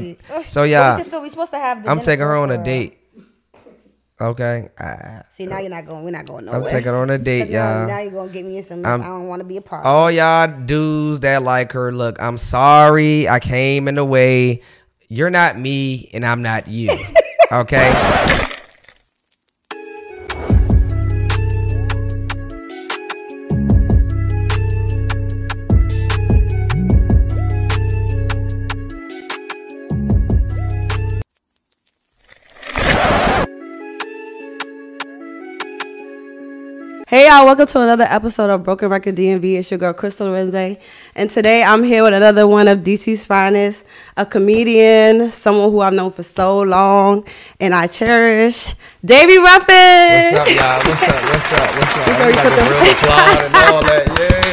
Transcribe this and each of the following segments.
See. So yeah, we we supposed to have. The I'm taking her on a date. Okay, I, See now you're not going. We're not going nowhere. I'm taking her on a date, y'all. now you're gonna get me in some. mess I'm- I don't want to be a part. All y'all dudes that like her, look, I'm sorry I came in the way. You're not me, and I'm not you. Okay. Hey y'all, welcome to another episode of Broken Record DMV. It's your girl Crystal Arinze, and today I'm here with another one of DC's finest, a comedian, someone who I've known for so long and I cherish, Davy Ruffin. What's up, y'all? What's up? What's up? What's up? That's where you Like put the- real and all that.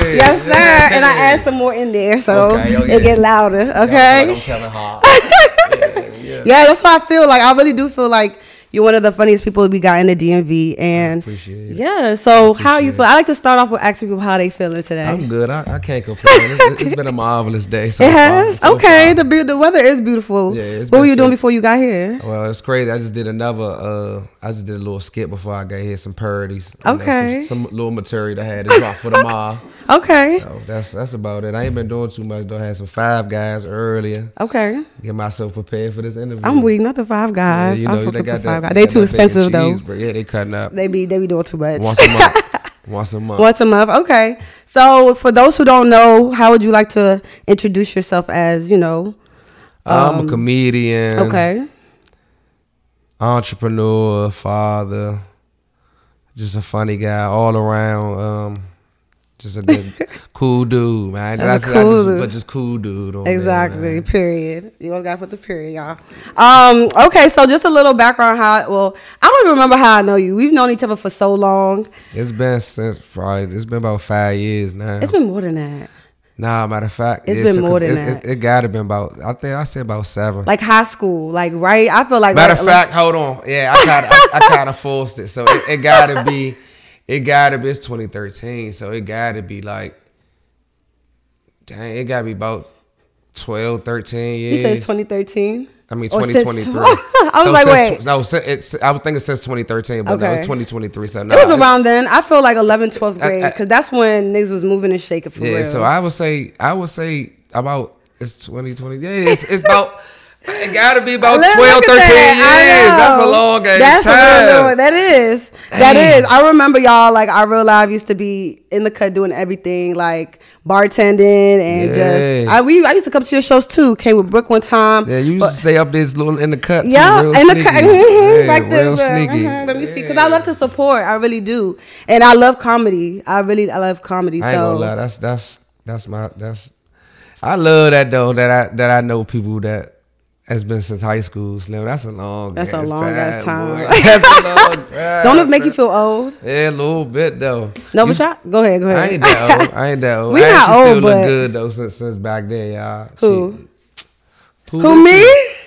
Yeah. Yes, sir. yeah. And I add some more in there so Okay, okay. it get louder. Okay. Like I'm Kevin Hart. yeah, yeah. Yeah, that's what I feel like. I really do feel like you're one of the funniest people we got in the DMV. And appreciate it. yeah, so how you feel? I like to start off with asking people how they feeling today. I'm good. I, I can't complain. It's, it's been a marvelous day. So it has so okay. far. The beau- the weather is beautiful. Yeah, it's what were you doing before you got here? Well, it's crazy. I just did another. Uh, I just did a little skit before I got here. Some parodies. Okay. some, some little material I had to drop for the mall. Okay, So that's that's about it. I ain't been doing too much though. I had some five guys earlier. okay. Get myself prepared for this interview. I'm weak. Not the five guys. Yeah, you I'm know, they got with five guys. They got too expensive though. cheese, yeah, they cutting up They be they be doing too much. once a month. once a month. Once a month. Okay. So for those who don't know, how would you like to introduce yourself as? You know. I'm a comedian. Um, Okay. entrepreneur, father, just a funny guy all around. Um, just a good, cool dude, man. That's a I cool just, dude. but just cool dude. on there, Exactly. man. period. You always gotta put the period, y'all. Um. Okay. So just a little background. How? Well, I don't even remember how I know you. We've known each other for so long. It's been since probably it's been about five years now. It's been more than that. nah, matter of fact, It's it's- been more than it's- that. It, it gotta been about. I think I said about seven. Like high school. Like right. I feel like Matter right- of fact, hold on. Yeah, I kind of, I, I kind of forced it. So it, it gotta be, it gotta be. It's 2013, so it gotta be like, dang, it gotta be about 12, 13 years. He says 2013. I mean, Or since- 2023. I was No, like, since- wait. no, it's. I would think it says 2013, but no, Okay. it's 2023. So no, It was around then. I feel like 11th, 12th I- grade because that's when niggas was moving and shaking for Yeah, real. so I would say, I would say about it's 2020. Yeah, it's, it's about. It gotta be about Look- 12, 13 at years. That's a long ass That's time. a long- That is. Dang. is. I remember y'all like our real life used to be in the cut doing everything like bartending and Yeah. just. I we I used to come to your shows too. Came with Brooke one time. Yeah, you used but- to stay up this little in the cut. too, yeah, real in the sneaky. cut, mhm, Yeah, like this. real uh, sneaky. mhm, let me see, because I love to support. I really do, and I love comedy. I really, I love comedy. I ain't so gonna lie, that's that's that's my that's. I love that though that I that I know people that has been since high school. Slim, that's a long. That's a long ass time. That's a long time. don't it make you feel old? Yeah, a little bit though. No, You- but y'all go ahead, go ahead. I ain't that old. I ain't that old. We I not old, still but- look good though since since back then, y'all. Who? She- Who me?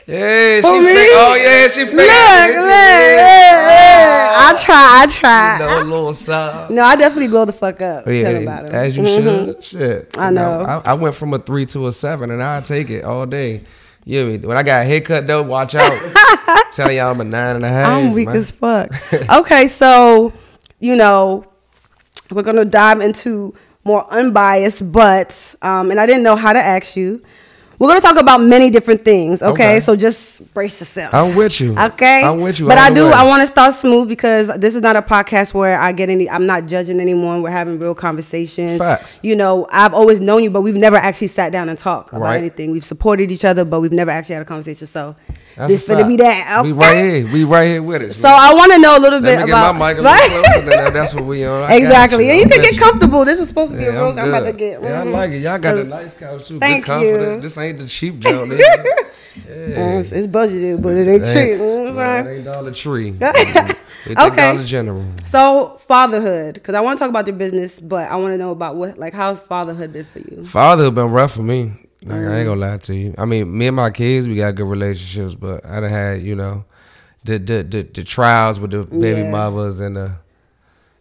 Yeah, she me? fake- Oh yeah, she fake. Look, look, yeah, yeah. I try, I try. No little something. No, I definitely glow the fuck up. Oh, yeah, about it. Mm-hmm. as you should. Shit, I You know. I, I went from a three to a seven, and I take it all day. You me? When I got a haircut though, watch out. Telling y'all I'm a nine and a half. I'm weak man. as fuck. okay, so you know, we're gonna dive into more unbiased, but um, and I didn't know how to ask you. We're gonna talk about many different things. Okay, Okay. so just brace yourself. I'm with you. Okay, I'm with you. But I do. way. I want to start smooth because this is not a podcast where I get any. I'm not judging anyone. We're having real conversations. Facts. You know, I've always known you, but we've never actually sat down and talked about Right. anything. We've supported each other, but we've never actually had a conversation. So That's this a finna be that. Okay? We right here. We right here with it. So man. I want to know a little bit Let me about get my mic a Right? little closer. Then that's what we on. I exactly, and you I'm can get comfortable. This is supposed to be Yeah, a real. I'm, about to get. Yeah, I mhm. like it. Y'all got the 'Cause- nice couch too. Thank you. This ain't the cheap joint. nigga. Mm, It's, it's budgeted, but it ain't cheap. Mm, it ain't Dollar Tree. Okay. It's Dollar General. So fatherhood, because I want to talk about your business, but I want to know about what, like, how's fatherhood been for you? Fatherhood been rough for me. Like, I Mm. ain't gonna lie to you. I mean, me and my kids, we got good relationships, but I done had, you know, the the the, the trials with the baby Yeah. mothers and the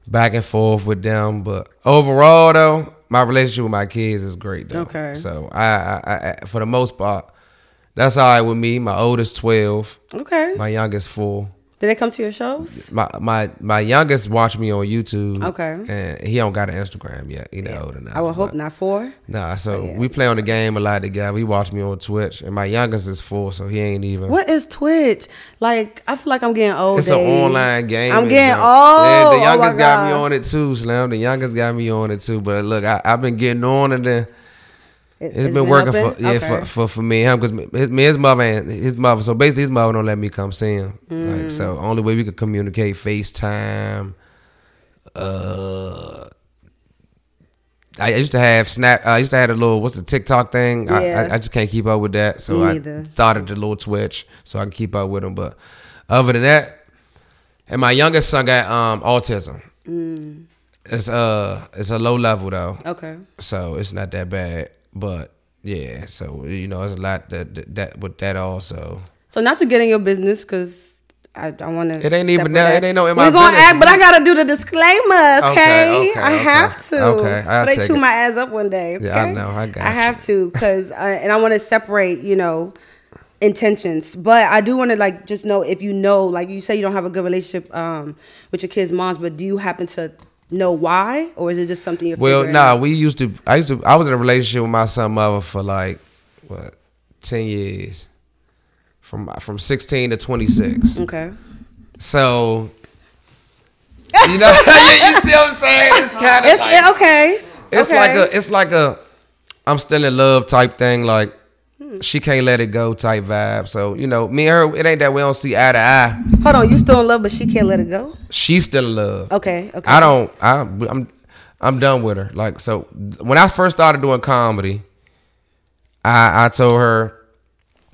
back and forth with them. But overall, though, my relationship with my kids is great. Though. Okay. So I, I, I for the most part, That's all right with me. My oldest twelve. Okay. My youngest four. Did they come to your shows? My my my youngest watch me on YouTube. Okay. And he don't got an Instagram yet. He not old enough. I would hope not four. Nah, so yeah. we play on the game a lot together. He watch me on Twitch, and my youngest is four, so he ain't even. What is Twitch? Like I feel like I'm getting old. It's an online game. I'm getting Yeah, old. the Oh, youngest got me on it too, Slim. The youngest got me on it too. But look, I, I've been getting on it. And It- it's been, working helping? for yeah Okay. for, for for me and him because his, me, his mother and his mother. So basically, his mother don't let me come see him. Like so, only way we could communicate FaceTime. Uh. I used to have Snap. I used to have a little what's the TikTok thing. I, Yeah. I, I just can't keep up with that, so Me I started the little Twitch so I can keep up with him. But other than that, and my youngest son got um autism. Mm. It's uh it's a low level though, Okay. so it's not that bad. But yeah, so you know, there's a lot that that, that with that also. So not to get in your business because I, I want to. It ain't even that- it ain't no in my We're gonna business. act, but I gotta do the disclaimer. Okay, Okay, okay, I okay. have to. Okay, I'll But they chew it. my ass up one day. Yeah, I know, I got I you. have to because, uh, and I want to separate. You know. intentions but i do want to like just know if you know like you say you don't have a good relationship um with your kids moms but do you happen to know why or is it just something you're Well, nah, out? we used to. I used to. I was in a relationship with my son mother for like what ten years, from from sixteen to twenty six. okay So. You know, you see what I'm saying? It's kind of it's like, okay it's okay. like a, it's like a, I'm still in love type thing. Like She can't let it go type vibe. So you know, me and her, it ain't that we don't see eye to eye. hold on you still in love but she can't let it go She's still in love. okay okay I don't. I, I'm. I'm done with her. Like so, when I first started doing comedy, I I told her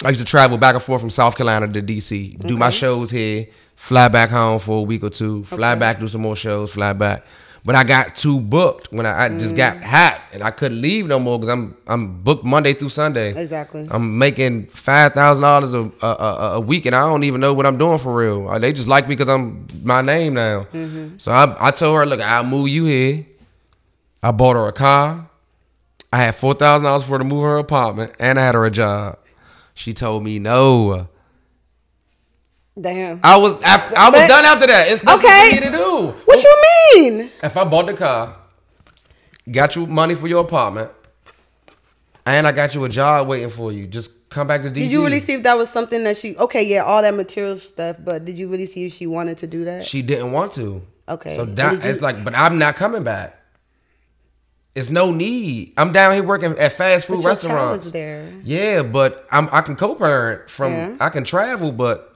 I used to travel back and forth from South Carolina to DC, do my shows here, fly back home for a week or two, fly Okay. back do some more shows, fly back. But I got too booked when I, I just got Mm. hot and I couldn't leave no more because I'm I'm booked Monday through Sunday. Exactly. I'm making five thousand dollars a a week and I don't even know what I'm doing for real. Uh, They just like me because I'm my name now. Mm-hmm. So I I told her, look, I'll move you here. I bought her a car. I had four thousand dollars for her to move her apartment, and I had her a job. She told me no. Damn I was I, I was But- done after that. It's nothing Okay. for me to do. what you mean If I bought the car, got you money for your apartment, and I got you a job waiting for you, just come back to DC. did you really see if that was something that she okay yeah all that material stuff but did you really see if she wanted to do that She didn't want to. Okay. So that, you- it's like, but I'm not coming back. It's no need. I'm down here working at fast food restaurants. there. Yeah, but I'm I can co-parent from Yeah. I can travel, but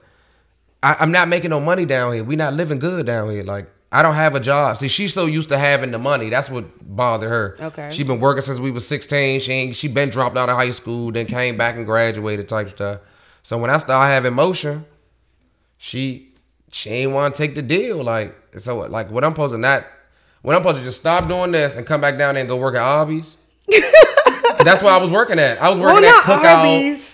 I, I'm not making no money down here. We not living good down here. Like I don't have a job. See, she's so used to having the money. That's what bothered her. Okay. She been working since we was 16. She ain't she been dropped out of high school, then came back and graduated type stuff. So when I started having motion, she she ain't want to take the deal. Like so, like what I'm supposed to not, what I'm supposed to just stop doing this and come back down there and go work at Arby's. That's where I was working at. I was well working not at Cookout. Arby's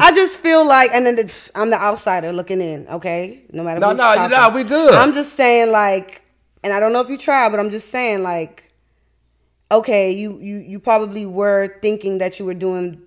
I just feel like, and then it's, I'm the outsider looking in. Okay, no matter. No, no, talking. no, we good. I'm just saying, like, and I don't know if you tried, but I'm just saying, like, okay, you you you probably were thinking that you were doing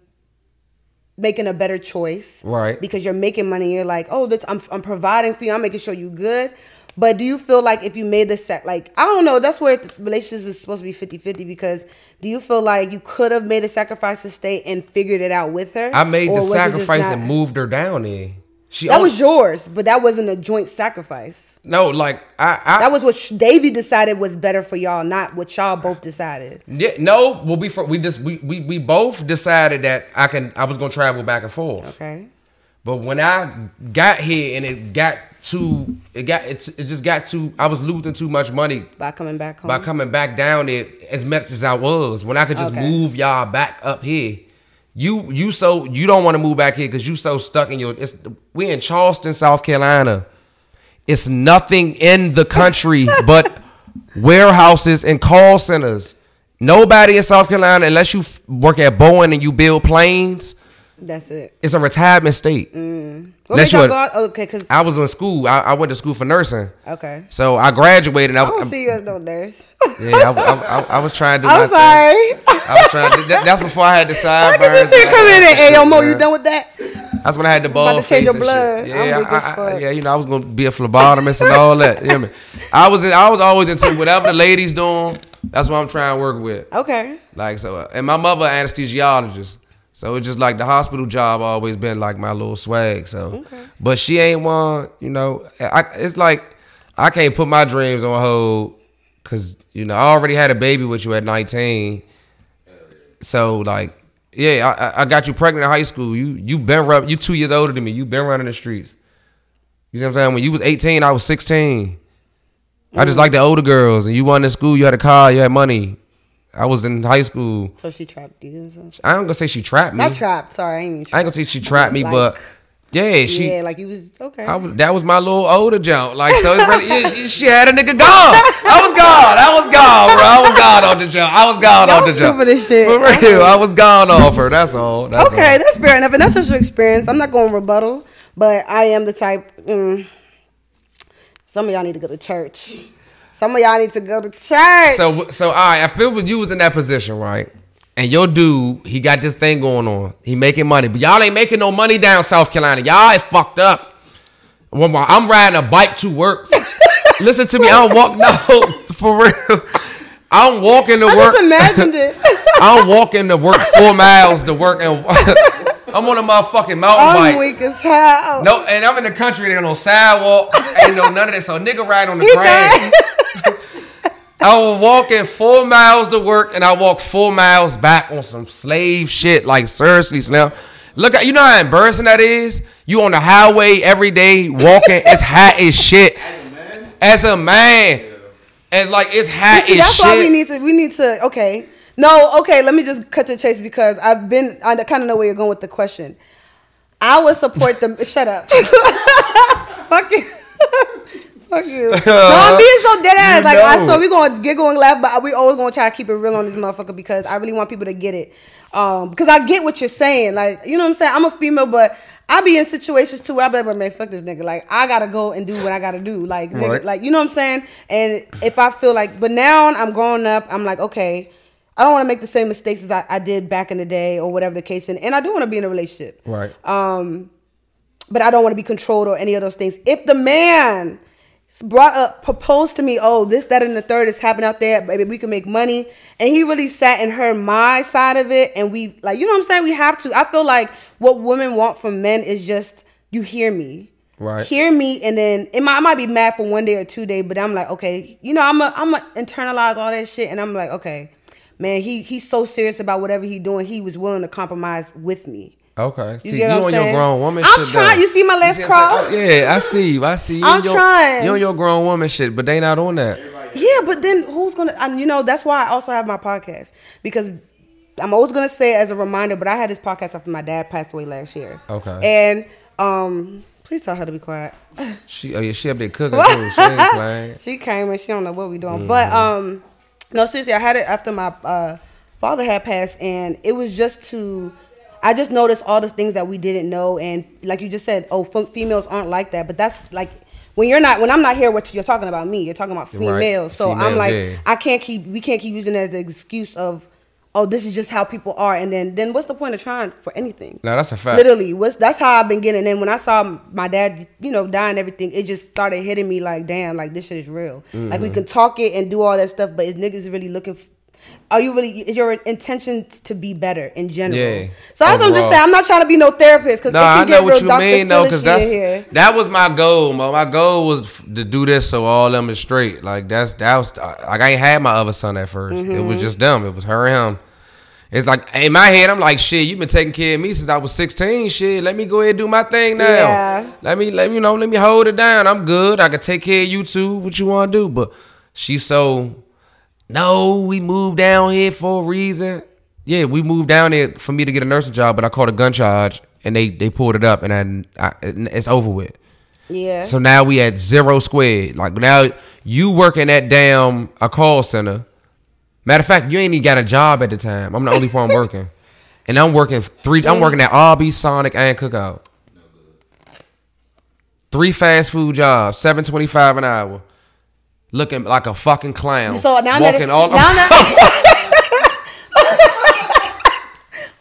making a better choice, Right. Because you're making money. You're like, oh, this, I'm I'm providing for you. I'm making sure you're good. But do you feel like if you made the set, like I don't know, that's where the relationships is supposed to be 50-50 because do you feel like you could have made a sacrifice to stay and figured it out with her? I made the was it just sacrifice not- and moved her down there. She That own- was yours, but that wasn't a joint sacrifice. no, like I, I That was what Sh- Davy decided was better for y'all, not what y'all both decided. Yeah, no, well, we for, we just we, we we both decided that I can I was gonna travel back and forth. Okay. But when I got here and it got too, it got it, it just got too. I was losing too much money By coming back home. by coming back down there as much as I was. When I could just Okay. move y'all back up here. You you so you don't want to move back here because you so stuck in your. It's we in Charleston, South Carolina. It's nothing in the country but warehouses and call centers. Nobody in South Carolina, unless you f- work at Boeing and you build planes, That's it. it's a retirement state. What Unless made y'all go? Okay, because I was in school. I, I went to school for nursing. okay. So I graduated. I, I don't I- see you as no nurse. yeah, I, I, was trying to I'm thing. sorry. I was trying to. That, that's before I had the I sideburns. can just see coming in. Hey, yo, Mo, you done with that? That's when I had the ball. About to change your blood. shit. Yeah, I, I, yeah, you know, I was gonna be a phlebotomist and all that. You know I mean? I was, in, I was always into whatever the ladies doing. That's what I'm trying to work with. Okay. Like so, uh, and my mother anesthesiologist. So it's just like the hospital job always been like my little swag. So, Okay. but she ain't one. You know, I, it's like I can't put my dreams on hold because you know I already had a baby with you at 19. So like, yeah, I, I- got you pregnant in high school. You you been run, you two years older than me. You been running the streets. You know what I'm saying? When you was 18, I was 16. I just mm. like the older girls, and you went to school. You had a car. You had money. I was in high school. So she trapped you. I ain't gonna say she trapped me. Not trapped. Sorry, I ain't mean I ain't gonna say she trapped me, Like- but yeah, she. yeah, like you was okay. I was, that was my little older jump. Like so, it's really, yeah, she, she had a nigga gone. I was gone. I was gone, bro. I was gone on the jump. I was gone Y'all on the jump. stupid as shit. For real, I was gone off her. That's all. That's okay, all. that's fair enough, and that's just your experience. I'm not going to rebuttal, but I am the type. Mm, some of y'all need to go to church. Some of y'all need to go to church. So so all right, I feel when you was in that position, right? And your dude, he got this thing going on. He making money, but y'all ain't making no money down South Carolina. Y'all is fucked up. My- I'm riding a bike to work. Listen to me, I don't walk no for real. I'm walking to I work. just imagined it. I'm walking to work four miles to work, and I'm on a motherfucking mountain I'm bike. weak as hell. No, and I'm in the country. There ain't no sidewalks. Ain't no none of that. So nigga ride on the He grass. I was walking four miles to work, and I walked four miles back on some slave shit. Like seriously, Snell. Look at you know how embarrassing that is. You on the highway every day walking. it's hot as shit. As a man, As a man. Yeah. and like it's hot See, as that's shit. why we need to. We need to. Okay. No. Okay. Let me just cut to the chase because I've been. I kind of know where you're going with the question. I would support them. shut up. Fuck you. Fuck you. No, I'm being so dead ass. Like I know. swear we gonna giggle and laugh, but we always gonna try to keep it real on this motherfucker because I really want people to get it. Um, because I get what you're saying. Like you know what I'm saying. I'm a female, but I be in situations too. where I be like, man, fuck this nigga. Like I gotta go and do what I gotta do. Like nigga, Right. like you know what I'm saying. And if I feel like, but now I'm growing up. I'm like, okay. I don't want to make the same mistakes as I, I did back in the day or whatever the case. And, and I do want to be in a relationship right. um, but I don't want to be controlled or any of those things. If the man brought up, proposed to me, oh, this, that, and the third is happening out there, baby, we can make money, and he really sat and heard my side of it, and we, like, you know what I'm saying? We have to. I feel like what women want from men is just, you hear me. Right. Hear me, and then it might, I might be mad for one day or two days, but I'm like, okay, you know, I'm a, I'm a internalize all that shit, and I'm like, okay, man, he he's so serious about whatever he doing, he was willing to compromise with me. Okay. You See, get you what I'm your saying? grown woman I'm trying- though. you see my last see what I'm saying? crossed? Oh, Yeah, I see you. I see you. I'm You on- trying. You on your grown woman shit, but they not on that. Yeah, but then who's gonna? And you know, that's why I also have my podcast because I'm always gonna say as a reminder. But I had this podcast after my dad passed away last year. Okay. And um, please tell her to be quiet. She, oh yeah, she up there cooking too. She ain't playing. she came and she don't know what we doing. But um, no, seriously, I had it after my uh, father had passed, and it was just to. I just noticed all the things that we didn't know, and like you just said, oh, f- females aren't like that. But that's like when you're not, when I'm not here, what you're talking about me. You're talking about Right. females. So I'm like, yeah. I can't keep, we can't keep using it as an excuse of, oh, this is just how people are, and then then what's the point of trying for anything? No, that's a fact. Literally, what's that's how I've been getting. And then when I saw my dad, you know, dying, everything, it just started hitting me like, damn, like this shit is real. Like we Mm-hmm. can talk it and do all that stuff, but is niggas really looking? Are you really? Is your intention to be better in general? Yeah. So that's what I'm just saying. I'm not trying to be no therapist because No, it I can know get what real you Dr. mean though, because that's here. that was my goal. Mo. My goal was to do this so all them is straight. Like that's that was like I ain't had my other son at 1st It Mm-hmm. was just them. It was her and him. It's like in my head, I'm like, shit. You've been taking care of me since I was 16. Shit, let me go ahead and do my thing now. Yeah. Let me let me you know. Let me hold it down. I'm good. I can take care of you too. What you want to do? But she's so. No, we moved down here for a reason. Yeah, we moved down there for me to get a nursing job, but I caught a gun charge and they they pulled it up and then I, it's over with. Yeah. So now we at zero squared. Like now you working at that damn a call center. Matter of fact, you ain't even got a job at the time. I'm the only one working, and I'm working three. I'm working at Arby's, Sonic, and Cookout. Three fast food jobs, seven twenty five an hour. Looking like a fucking clown. So now that walking all now that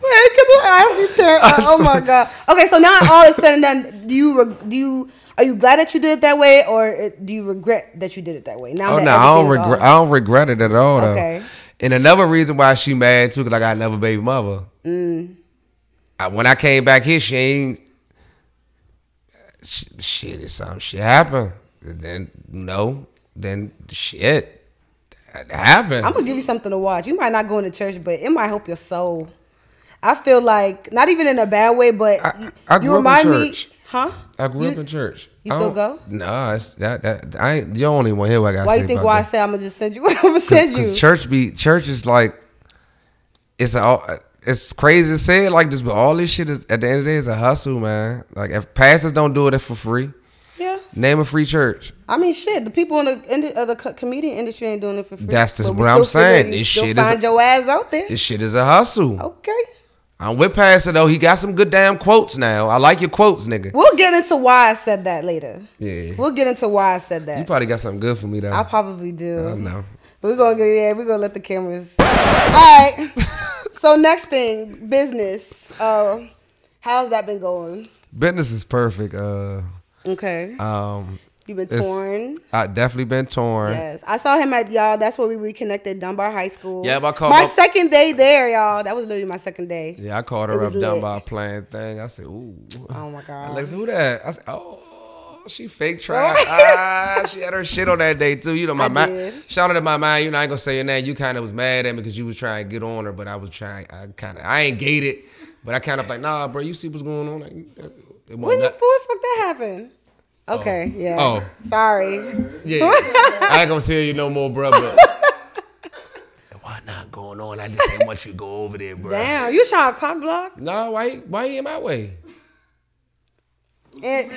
Wait, cause I asked you Sharon, uh, oh my god. Okay, so now all is said and done. Do you reg- do you are you glad that you did it that way, or do you regret that you did it that way? Now Oh that no, I don't regret. I don't regret it at all. Though. Okay. And another reason why she mad too, cause I got another baby mother. Mm. I, when I came back here, she ain't. Sh- Shit, it's some shit happened. And then no, then shit that happened. I'm gonna give you something to watch. You might not go into church, but it might help your soul. I feel like not even in a bad way, but I- you- I you grew up in remind church. me, huh? I grew You- up in church. you still go? No, it's that that I ain't. You don't even want to hear what I got. Why you think why I that. say I'm gonna just send you? I'm gonna send you. Church be church is like it's a it's crazy to say it like this, but all this shit is at the end of the day is a hustle, man. Like if pastors don't do it for free, name a free church. I mean, shit. The people in the in the, uh, the co- comedian industry ain't doing it for free. That's just what I'm figure saying. This shit is find a- your ass out there. This shit is a hustle. Okay, I'm with Pastor though. He got some good damn quotes now. I like your quotes, nigga. we'll get into why I said that later. Yeah. We'll get into why I said that. You probably got something good for me though. I probably do. I know. We're gonna go. Yeah, we're gonna let the cameras. All right. so next thing, business. Uh, how's that been going? Business is perfect. Uh, Okay. um, You've been it's- torn. I definitely been torn. Yes, I saw him at y'all. That's where we reconnected, Dunbar High School. Yeah, but I called my my- second day there, y'all. That was literally my second day. Yeah, I called her was up lit. done playing thing. I said, ooh. Oh my god. Alexa, who that? I said, oh, she fake tried. ah, she had her shit on that day too. You know, my mind. Shout out to my mind. You know, I ain't gonna say your name. You kind of was mad at me because you was trying to get on her, but I was trying. I kind of, I ain't gated, but I kind of like, nah, bro. You see what's going on? Like, it when wasn't the that- fuck that happened? Oh. Okay, yeah. Oh. sorry. yeah. I ain't gonna tell you no more, bro. But why not going on? I just ain't want you to go over there, bro. Damn, you trying to cock block? Nah, why? Why you in my way? And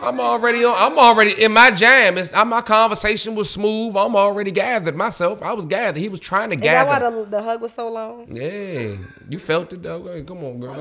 I'm already on. I'm already in my jam. It's, my conversation was smooth. I'm already gathered myself. I was gathered. He was trying to is that gather. why the, the hug was so long? yeah, you felt it though. Hey, come on, girl.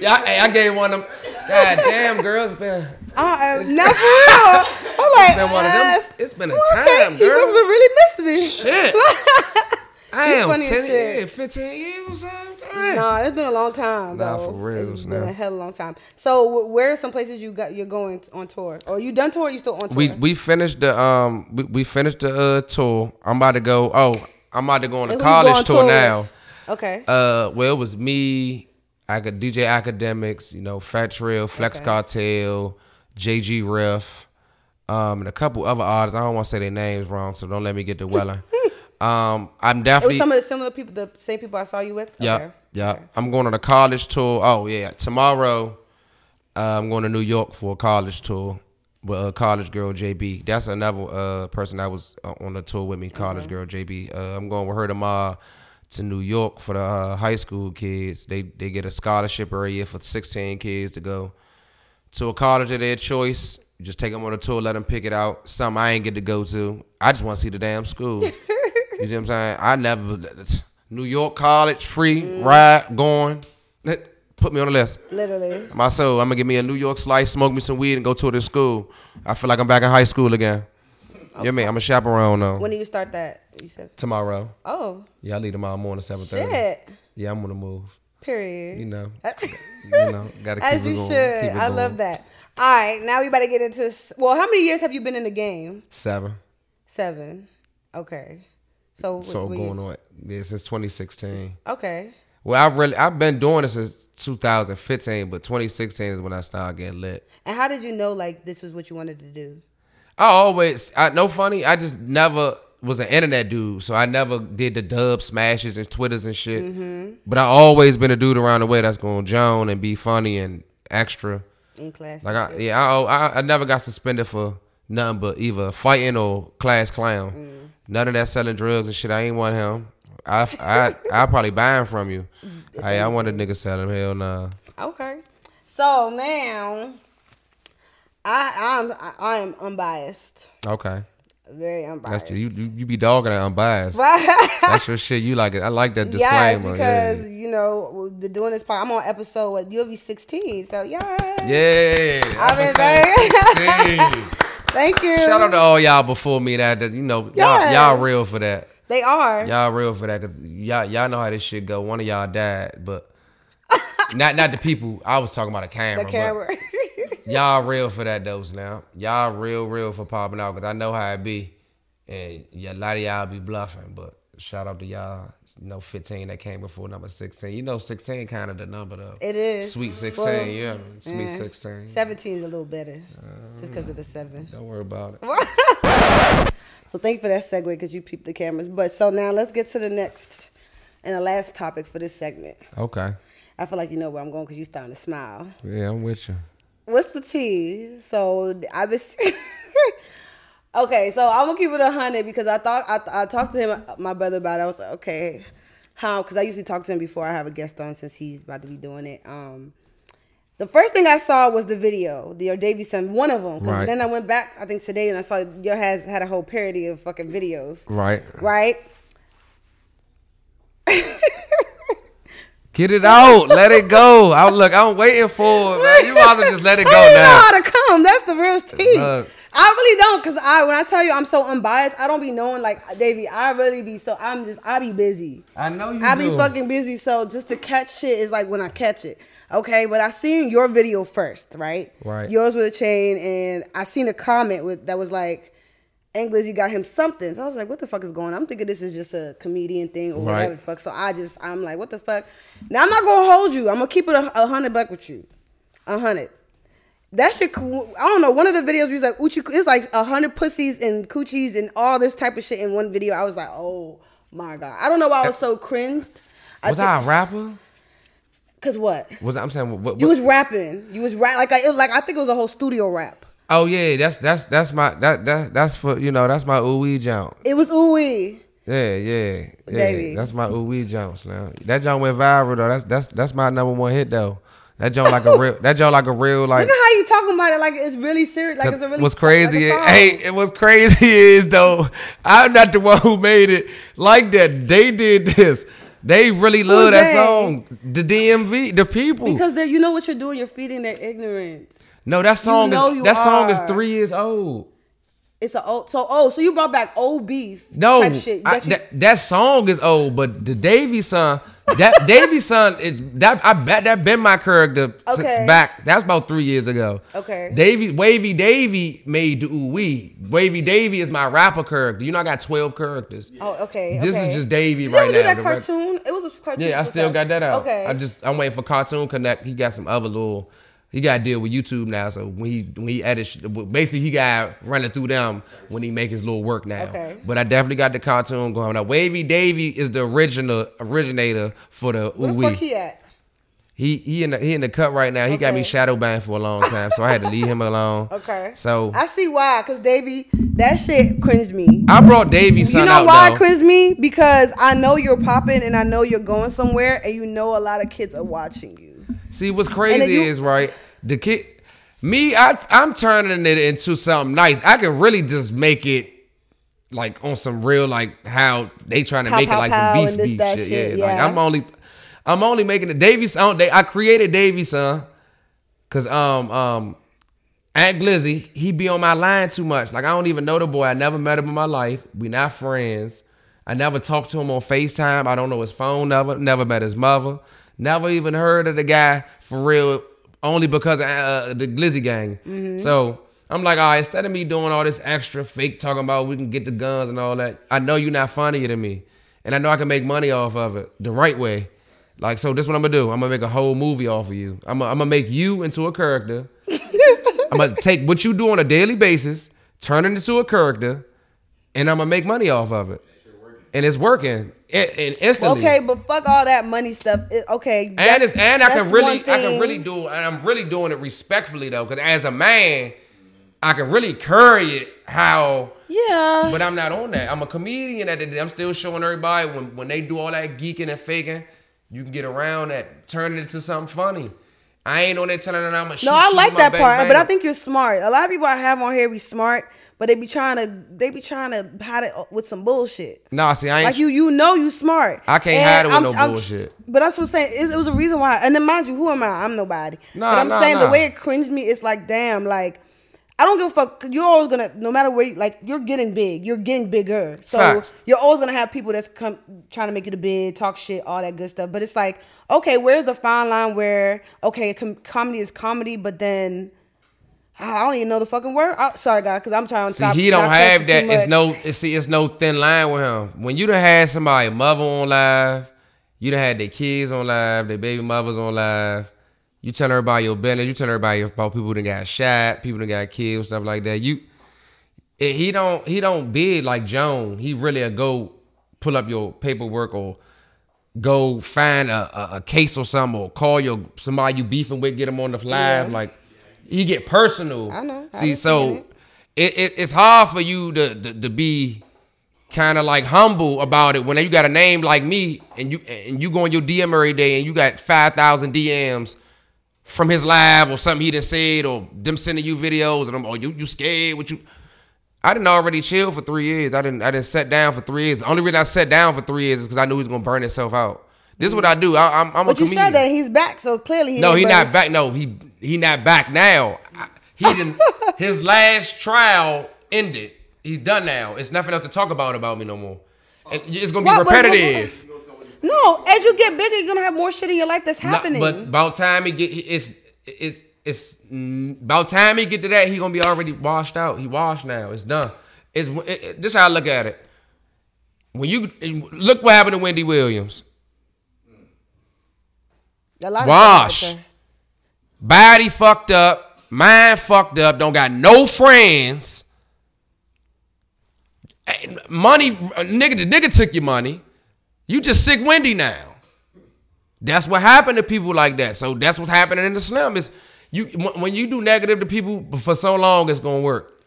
yeah, I, I gave one of them. God damn, girls been. Uh, never. I'm like, been one of them. It's been a time, girl. must have really missed me. Shit. Am funny 10 shit. years, 15 years or something. Damn. No, it's been a long time. Nah, though. for reals, It's been a hell of a long time. So, where are some places you got? You're going on tour, or you done tour? Or you still on tour? We we finished the um we, we finished the uh, tour. I'm about to go. Oh, I'm about to go on a And who you college going tour tour now. Okay. Uh, well, it was me, I got DJ Akademiks, you know, Fat Trel, Flex Okay. Cartel, JG Riff, um, and a couple other artists. I don't want to say their names wrong, so don't let me get the welling. Um, I'm it was definitely some of the similar people, the same people I saw you with. yeah Okay. yeah. Okay. I'm going on a college tour. Oh yeah, tomorrow. Uh, I'm going to New York for a college tour with a college girl JB. That's another uh, person that was uh, on the tour with me. College girl JB. Uh, I'm going with her tomorrow to New York for the uh, high school kids. They they get a scholarship every year for 16 kids to go to a college of their choice. You just take them on a tour, let them pick it out. Something I ain't get to go to. I just want to see the damn school. you know what I'm saying? I never. New York College, free, mm. ride, going. Put me on the list. Literally. My soul, I'm gonna give me a New York slice, smoke me some weed, and go to this school. I feel like I'm back in high school again. You know me? I'm a chaperone though. When do you start that? You said. Tomorrow. Oh Yeah, I leave tomorrow morning, seven thirty. shit. Yeah, I'm gonna move. Period. You know, you know, gotta keep As it you going. should. I going. love that. All right, now we better get into. Well, how many years have you been in the game? Seven. Seven. Okay. So. So you- going on yeah, since 2016. Okay. Well, I really I've been doing this since 2015, but 2016 is when I started getting lit. And how did you know like this is what you wanted to do? I always, I no funny. I just never was an internet dude, so I never did the dub smashes and twitters and shit. Mm-hmm. But I always been a dude around the way that's going to joan and be funny and extra. In class. Like I, yeah, I, I I never got suspended for nothing but either fighting or class clown. Mm. None of that selling drugs and shit. I ain't want him. I I I probably buy him from you. Hey, I want a nigga selling. Hell nah. Okay. So now, I I'm I, I am unbiased, Okay. very unbiased. That's you, you. You be dogging that unbiased. Right. That's your shit. You like it. I like that yes, because yeah. you know we've been doing this part. I'm on episode you'll be 16. So yeah. Yeah, I've been very- 16. Thank you. Shout out to all y'all before me that, that you know y'all y'all real for that. They are. Y'all real for that cuz y'all y'all know how this shit go. One of y'all died, but not not the people. I was talking about a camera. the camera. Y'all real for that dose now. Y'all real real for popping out because I know how it be, and yeah, a lot of y'all be bluffing. But shout out to y'all. You know, 15 that came before number 16. You know, 16 kind of the number though. It is. Sweet 16, Well, yeah. Sweet yeah. 16. 17 is a little better, uh, just because of the seven. Don't worry about it. So thank you for that segue because you peeped the cameras. But so now let's get to the next and the last topic for this segment. Okay. I feel like you know where I'm going because you're starting to smile. Yeah, I'm with you. What's the tea? So I was. okay, so I'm gonna keep it a hundred because I thought I, I talked to him, my brother, about it. I was like, okay, how? Because I usually talk to him before I have a guest on since he's about to be doing it. Um, the first thing I saw was the video, the your Davy son, one of them. Because Right. then I went back, I think today, and I saw your has had a whole parody of fucking videos, Right. right? Get it out. let it go. I look, I'm waiting for it, man. You might as well just let it I go don't even know now. how to come. That's the real tea. Look. I really don't, cause I when I tell you I'm so unbiased, I don't be knowing like Davy. I really be so I'm just I be busy. I know you I be do. fucking busy, so just to catch shit is like when I catch it. Okay, but I seen your video first, right? Right. Yours with a chain, and I seen a comment with that was like, "English, you got him something." So I was like, "What the fuck is going on?" I'm thinking this is just a comedian thing or Right. whatever the fuck. So I just I'm like, "What the fuck?" Now I'm not gonna hold you. I'm gonna keep it a, a hundred buck with you, a hundred. That shit, cool. I don't know. One of the videos was like, Uchi, it's like a hundred pussies and coochies and all this type of shit in one video. I was like, oh my god. I don't know why I was so cringed. Was I a rapper? Cause what? Was I, I'm saying what, what, You was rapping. You was rap like it was like I think it was a whole studio rap. Oh yeah, that's that's that's my that that that's for you know that's my ooh jump. It was ooh. Yeah, yeah, yeah. Davy. That's my ooh jumps now. That jump went viral though. That's that's that's my number one hit though. That jump like a real that jump like a real like. Look at how you talking about it like it's really serious. Like it's a really what's crazy? like hey, it was crazy is though. I'm not the one who made it like that. They did this. They really love that they? song. The DMV, the people. because you know what you're doing. You're feeding their ignorance. no, that song know is you that song is three years old. It's a old. So oh, so you brought back old beef. No, type shit. I- That you- that, that song is old, but the Davy son, that Davy son is that I bet that been my character since back. That's about three years ago. Okay. Davy Wavy Davy made wee. Wavy Davy is my rapper character. You know I got twelve characters. oh, okay. This okay. is just Davy right now. that cartoon? It was a cartoon. Yeah, I still got that out. Okay. I just I'm waiting for Cartoon Connect. He got some other little. He got to deal with YouTube now, so when he when he edits, basically he got running through them when he make his little work now. Okay. But I definitely got the cartoon going. Now Wavy Davy is the original originator for the Where the fuck he at? He he in the he in the cut right now. He got me shadow banned for a long time, so I had to leave him alone. Okay. So I see why, cause Davy, that shit cringed me. I brought Davy son You know why though. it cringed me? Because I know you're popping and I know you're going somewhere, and you know a lot of kids are watching you. See what's crazy you- is right. The kid, me, I I'm turning it into something nice. I can really just make it like on some real like how they trying to Pow, make pow, it like pow, some beef this, beef shit. shit, Yeah, like. I'm only I'm only making it Davy son. They, I created Davy son because um um Ant Glizzy he be on my line too much. Like I don't even know the boy. I never met him in my life. We not friends. I never talked to him on FaceTime. I don't know his phone number. Never met his mother. Never even heard of the guy for real. Only because of uh, the Glizzy gang. Mm-hmm. So I'm like, all right, instead of me doing all this extra fake talking about we can get the guns and all that, I know you're not funnier than me. And I know I can make money off of it the right way. Like, so this what I'm gonna do. I'm gonna make a whole movie off of you. I'm gonna, I'm gonna make you into a character. I'm gonna take what you do on a daily basis, turn it into a character, and I'm gonna make money off of it. And it's working. And, instantly. Okay, but fuck all that money stuff. It- okay, And it's, and I can really I can really do and I'm really doing it respectfully though, because as a man, I can really carry it how yeah. but I'm not on that. I'm a comedian at the. I'm still showing everybody when, when they do all that geeking and faking, you can get around that, turn it into something funny. I ain't on there telling them I'm a No, I like that part, but I think you're smart. A lot of people I have on here be smart, but they be trying to they be trying to hide it with some bullshit. Nah, see, I ain't Like you, you know, you smart. I can't And hide it with I'm- no I'm- bullshit. But that's what I'm saying. It, it was a reason why. And then mind you, who am I? I'm nobody. Nah, but I'm nah, saying nah. the way it cringed me, it's like, damn, like I don't give a fuck. You're always gonna, no matter where, you, like you're getting big, you're getting bigger. So Facts. you're always gonna have people that's come trying to make you the bid, talk shit, all that good stuff. But it's like, okay, where's the fine line where okay, com- comedy is comedy, but then I don't even know the fucking word. Oh, sorry, guys, because I'm trying to See, stop. he don't have that. It's no. It's, see, it's no thin line with him. When you done had somebody mother on live, you done had their kids on live, their baby mothers on live. You tell everybody your business. You tell everybody about people that got shot, people that got killed, stuff like that. You, eh, he don't. He don't bid like Joan. He really a go pull up your paperwork or go find a, a, a case or something or call your somebody you beefing with, get them on the live. Yeah. Like he get personal. I know. I See, so it. it, it it's hard for you to to, to be kind of like humble about it when you got a name like me and you and you go on your DM every day and you got five thousand DMs from his live or something he done said or them sending you videos and I'm oh you you scared what you I didn't already chill for three years. I didn't I didn't sit down for three years. The only reason I sat down for three years is because I knew he was gonna burn himself out. This is what I do. I, I'm, I'm But you comedian. said that he's back, so clearly he No, didn't he not back. No, he he not back now. He didn't. his last trial ended. He's done now. It's nothing else to talk about about me no more. And it's gonna be What- what- what- repetitive. No, as you get bigger, you're gonna have more shit in your life that's Not- happening. but about time he get it's it's it's mm, about time he get to that he gonna be already washed out. He washed now. It's done. It's it, it- this how I look at it. When you look what happened to Wendy Williams. A lot of Wash. Stuff out there. Body fucked up, mind fucked up, don't got no friends. Eh, Money, nigga, the nigga took your money. You just sick Wendy now. That's what happened to people like that. So that's what's happening in the slum. Is you when when you do negative to people for so long, it's gonna work.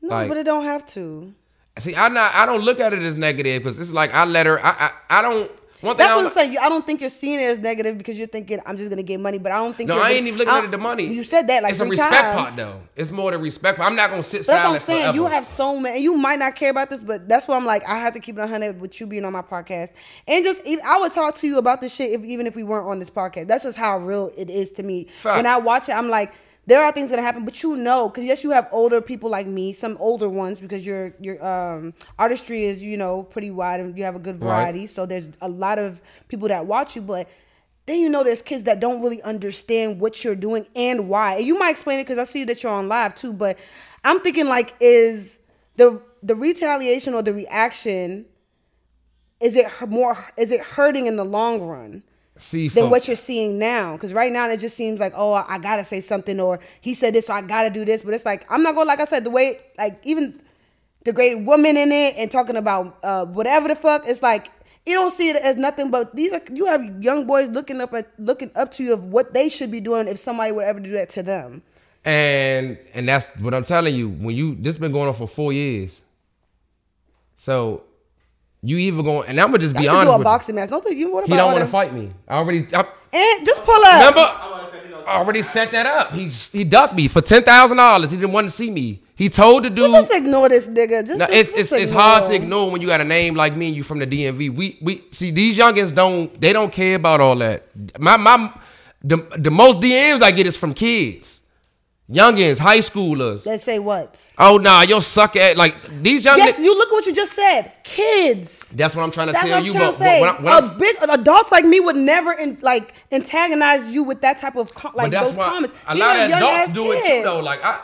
No, Like- but it don't have to. See, I not I don't look at it as negative because it's like I let her. I I, I don't. One thing That's what I'm saying. You- I don't think you're seeing it as negative because you're thinking I'm just gonna get money, but I don't think. No, you're I ain't even looking at the money. You said that like it's a three respect times. part though. It's more the respect part. I'm not gonna sit That's what I'm silent saying. forever. You have so many. And You might not care about this, but that's why I'm like, I have to keep it 100 with you being on my podcast. And just, even- I would talk to you about this shit if, even if we weren't on this podcast. That's just how real it is to me. Fact. When I watch it, I'm like, there are things that happen, but you know, because yes, you have older people like me, some older ones, because your your um, artistry is you know pretty wide and you have a good Right. variety. So there's a lot of people that watch you, but then you know there's kids that don't really understand what you're doing and why. And you might explain it because I see that you're on live too. But I'm thinking like, is the the retaliation or the reaction is it more is it hurting in the long run? See, than folks, what you're seeing now. Because right now it just seems like, oh, I gotta say something, or he said this, so I gotta do this. But it's like I'm not gonna, like I said, the way, like even the great woman in it and talking about uh, whatever the fuck, it's like you don't see it as nothing but these are you have young boys looking up at looking up to you of what they should be doing if somebody would ever do that to them. and and that's what I'm telling you. When you this been going on for four years, so you even going and I'm gonna just be honest do a with boxing match. Don't think you. What about He don't want to fight me. I already I, And just pull up. remember. I already set that up. He he ducked me for ten thousand dollars. He didn't want to see me. He told the So dude. just ignore this nigga. Just, No, just- it's it's, just it's hard to ignore. ignore when you got a name like me and you from the DMV. We we see these youngins don't they don't care about all that. My my the the most DMs I get is from kids, youngins, high schoolers. Let's say what? Oh nah, you'll suck at like these young. Yes, ni- you look at what you just said. Kids. That's what I'm trying to That's tell what I'm you. trying but to say. when I- when a big adults like me would never in, like antagonize you with that type of co- like those comments. a These lot of adults do it too though. Like I,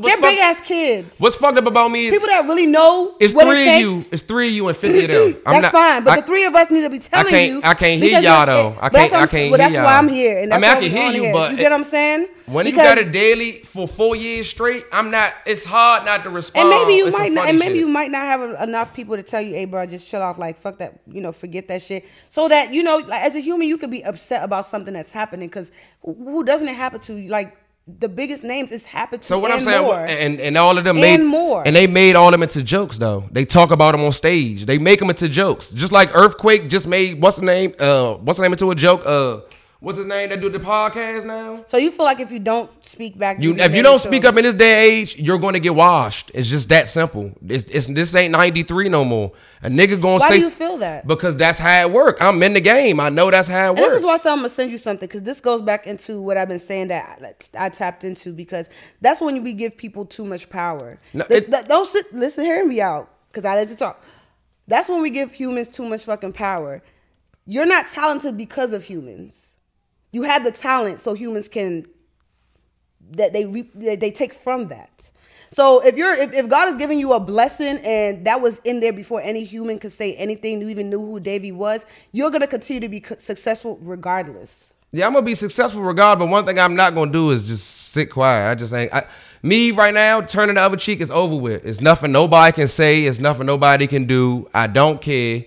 They're big ass kids. What's fucked up about me? is People that really know it's what three it of you. It's three of you and fifty of them. I'm that's not- fine, but I- the three of us need to be telling can't- you. I can't hear y'all, though. I can't- I can't Well, that's why. I'm here, and I mean, I can hear you, but you get what I'm saying? When you got it daily for four years straight, I'm not. It's hard not to respond. and maybe you might not, and maybe you might not have enough people to tell you, "Hey, bro, just chill off. Like, fuck that. You know, forget that shit." So that you know, like as a human, you could be upset about something that's happening because who doesn't it happen to? Like the biggest names, it's happened to. So what I'm saying, more. and and all of them And made more. and they made all of them into jokes though. They talk about them on stage. They make them into jokes, just like Earthquake just made what's the name? Uh, what's the name into a joke? Uh, what's his name that do the podcast now? So you feel like if you don't speak back, You, if you don't to- speak up in this day and age, you're going to get washed. It's just that simple. It's, it's this ain't '93 no more. A nigga gonna Why say do you feel that? because that's how it work. I'm in the game. I know that's how it And this is why I'm gonna send you something because this goes back into what I've been saying that I, I tapped into because that's when we give people too much power. No, This- it- that- don't sit, listen, hear me out because I let you talk. That's when we give humans too much fucking power. You're not talented because of humans. You had the talent so humans can that they re, they take from that. So if you're if, if God is giving you a blessing and that was in there before any human could say anything, you even knew who Davy was, you're gonna continue to be successful regardless. Yeah, I'm gonna be successful regardless. But one thing I'm not gonna do is just sit quiet. I just ain't. I, me right now, turning the other cheek is over with. It's nothing nobody can say. It's nothing nobody can do. I don't care.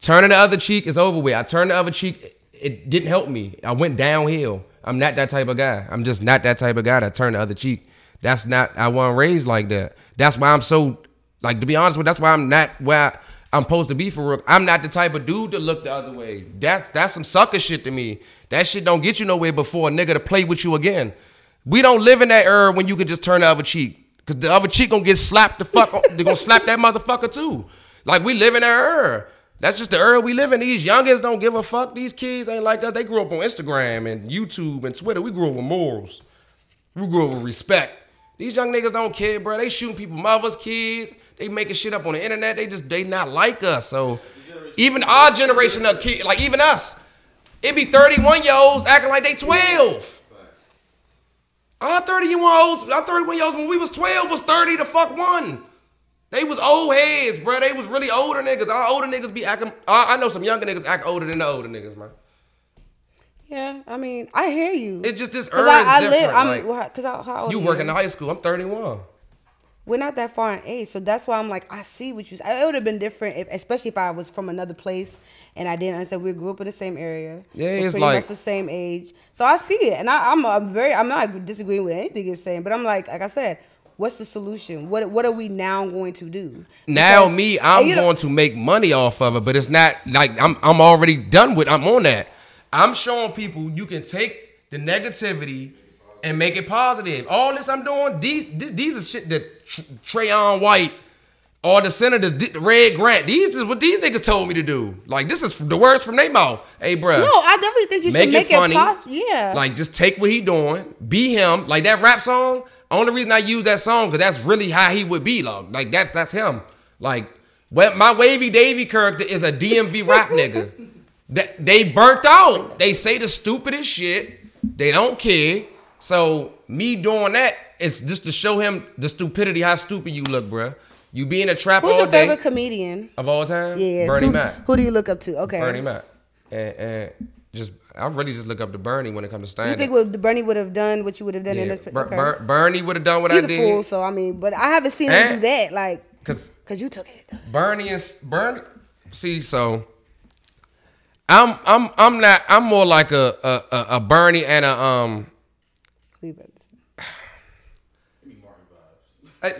Turning the other cheek is over with. I turn the other cheek. It didn't help me. I went downhill. I'm not that type of guy. I'm just not that type of guy that turn the other cheek. That's not. I wasn't raised like that. That's why I'm so. Like to be honest with, that's why I'm not where I, I'm supposed to be for real. I'm not the type of dude to look the other way. That's that's some sucker shit to me. That shit don't get you nowhere before a nigga to play with you again. We don't live in that era when you can just turn the other cheek. Cause the other cheek gonna get slapped the fuck. They're gonna slap that motherfucker too. Like we live in that era. That's just the era we live in. These youngins don't give a fuck. These kids ain't like us. They grew up on Instagram and YouTube and Twitter. We grew up with morals. We grew up with respect. These young niggas don't care, bro. They shooting people, mothers, kids. They making shit up on the internet. They just they not like us. So even our generation of kids, like even us, it be 31 year olds acting like they 12. Our 31 year olds, our 31 year olds when we was 12 was 30 to fuck one. They was old heads, bro. They was really older niggas. Our older niggas be acting. I I know some younger niggas act older than the older niggas, man. Yeah, I mean, I hear you. It's just this era I, I different. live. I'm like, cause I, how old you work in high school. I'm 31. We're not that far in age, so that's why I'm like, I see what you. It would have been different, if, especially if I was from another place and I didn't understand. We grew up in the same area. Yeah, We're it's pretty like- much the same age, so I see it, and I, I'm, I'm very, I'm not disagreeing with anything you're saying, but I'm like, like I said, what's the solution? What, what are we now going to do? Now Because- me, I'm you know- going to make money off of it, but it's not like I'm I'm already done with. I'm on that. I'm showing people you can take the negativity and make it positive. All this I'm doing, these these, are shit that Tr- Trayon White or the senators, Red Grant. These is what these niggas told me to do. Like this is the words from their mouth. Hey, bro. No, I definitely think you make should make it funny. possible. Yeah, Like just take what he doing, be him. Like that rap song. Only reason I use that song because that's really how he would be. Like, like that's that's him. Like well, my wavy Davy character is a DMV rap nigga. That they burnt out. They say the stupidest shit. They don't care. So me doing that is just to show him the stupidity, how stupid you look, bruh. You be in a trap who's all your day favorite comedian? of all time. Yeah, Bernie who, Mac. Who do you look up to? Okay, Bernie Mac. And, and just I really just look up to Bernie when it comes to stand You think what Bernie would have done what you would have done in this? Okay. Ber- Bernie would have done what He's I a did. fool, so I mean, but I haven't seen him Eh? do that, like, Cause cause you took it. Bernie is Bernie. See, so I'm I'm I'm not. I'm more like a a, a, a Bernie and a um. Cleveland.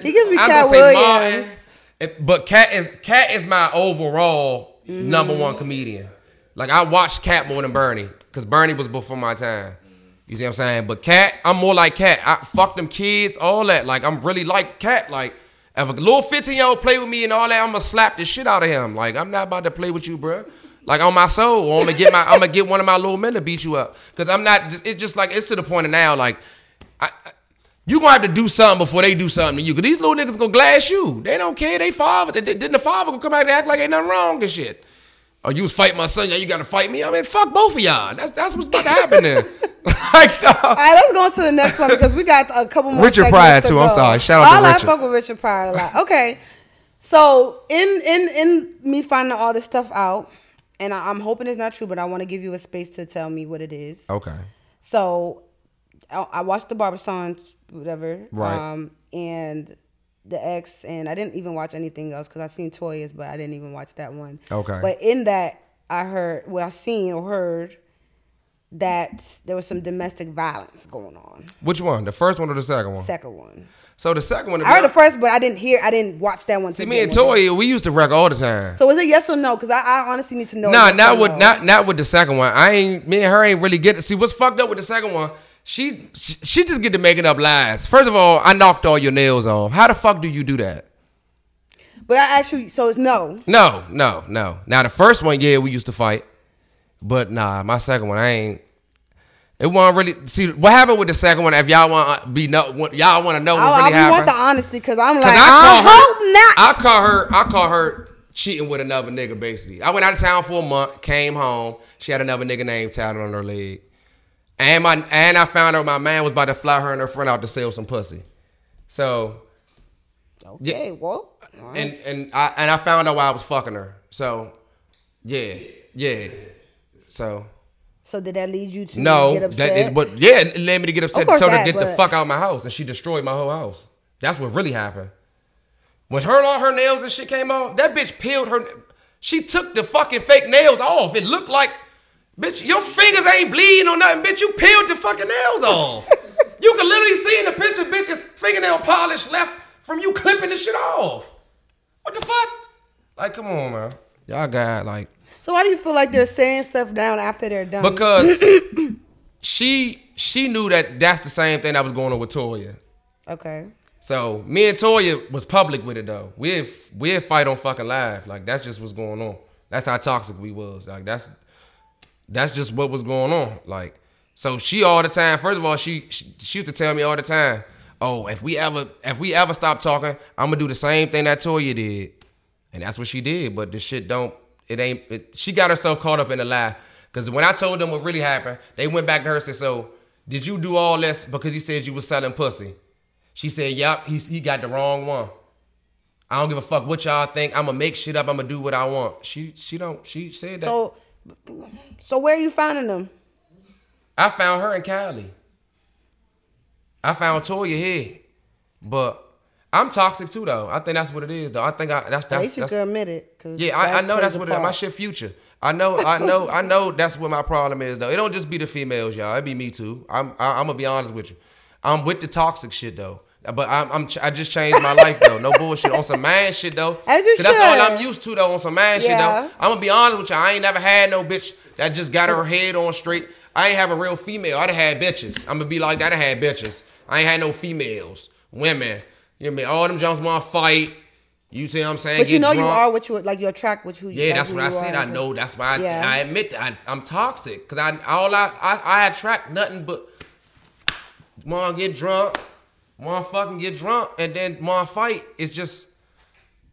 He gives me Katt Williams. but Katt is Katt is my overall Mm-hmm. number one comedian. Like I watched Katt more than Bernie because Bernie was before my time. You see what I'm saying? But Katt, I'm more like Katt. I fuck them kids, all that. Like I'm really like Katt. Like if a little 15 year old play with me and all that, I'm gonna slap the shit out of him. Like I'm not about to play with you, bro. Like on my soul, I'm gonna get my, I'm gonna get one of my little men to beat you up. Cause I'm not. It's just like it's to the point of now. Like I, I- you gonna have to do something before they do something to you. Cause these little niggas gonna glass you. They don't care. They father. They, didn't the father gonna come back and act like ain't nothing wrong and shit. Or you was fighting my son, now you gotta fight me. I mean, fuck both of y'all. That's that's what's about to happen then. like, uh, All right, let's go on to the next one because we got a couple more. Richard segments Pryor, to too. I'm sorry. Shout out to All I Richard. fuck with Richard Pryor a lot. Okay, so in in in me finding all this stuff out, and I, I'm hoping it's not true, but I want to give you a space to tell me what it is. okay. So I, I watched the Barbasons, whatever. Right. Um, and the X, and I didn't even watch anything else because I seen Toys, but I didn't even watch that one. Okay. But in that, I heard, well, I seen or heard that there was some domestic violence going on. Which one? The first one or the second one? Second one. So the second one, I heard the first, but I didn't hear. I didn't watch that one. see me and. Toya, we used to wreck all the time. So is it yes or no? Because I, I honestly need to know. Nah, yes not with no. not not with the second one. I ain't me and her ain't really get to see what's fucked up with the second one. She she, she just get to making up lies. First of all, I knocked all your nails off. How the fuck do you do that? But I actually, so it's no. No, no, no. Now the first one, yeah, we used to fight, but nah, my second one, I ain't. It wasn't really see what happened with the second one. If y'all uh, want to be know, y'all want to know what I, really I happened. want the honesty because I'm like, Cause I, caught hope not. I caught her. I caught her cheating with another nigga. Basically, I went out of town for a month. Came home. She had another nigga name tatted on her leg. And my and I found out my man was about to fly her and her friend out to sell some pussy. So okay, well, and and I and I found out why I was fucking her. So yeah, yeah. So so did that lead you to no, get upset? but yeah, it led me to get upset. Told her to get the fuck out of my house, and she destroyed my whole house. That's what really happened. When her all her nails and shit came off, that bitch peeled her. She took the fucking fake nails off. It looked like, bitch, your fingers ain't bleeding or nothing, bitch. You peeled the fucking nails off. you can literally see in the picture, bitch, it's fingernail polish left from you clipping the shit off. What the fuck? Like, come on, man. Y'all got like so why do you feel like they're saying stuff down after they're done? because she she knew that that's the same thing that was going on with Toya. okay, So me and Toya was public with it though. We'd we'd fight on fucking live. Like that's just what's going on. That's how toxic we was. Like that's that's just what was going on. Like so she all the time. First of all, she she, she used to tell me all the time, "Oh, if we ever if we ever stop talking, I'm gonna do the same thing that Toya did." And that's what she did. But the shit don't. It ain't. It, she got herself caught up in the lie. Because when I told them what really happened, they went back to her and said, "So did you do all this because he said you was selling pussy?" She said, "Yup, he he got the wrong one. I don't give a fuck what y'all think. I'm gonna make shit up. I'm gonna do what I want." She she don't. She said that. so so where are you finding them? I found her in Cali. I found Toya here, but I'm toxic too though. I think that's what it is though. I think I that's that's, least you that's admit it. Yeah, I, I know that's what it is. My shit future. I know, I know, I know that's what my problem is though. It don't just be the females, y'all. It be me too. I'm I, I'm gonna be honest with you. I'm with the toxic shit though. But I'm, I'm ch- I just changed my life though. No bullshit on some man shit though. As you That's all. I'm used to though on some man shit though. I'm gonna be honest with you. I ain't never had no bitch that just got her head on straight. I ain't have a real female. I done had bitches. I'm gonna be like that. I had bitches. I ain't had no females, women. You know what I mean? All them jumps want to fight. You see what I'm saying? But you Get know you are what you like. You attract what you. Yeah, like that's what I said. I know. That's why I, Yeah. I admit that I, I'm toxic because I all I, I I attract nothing but want to get drunk, want to fucking get drunk, and then to fight. It's just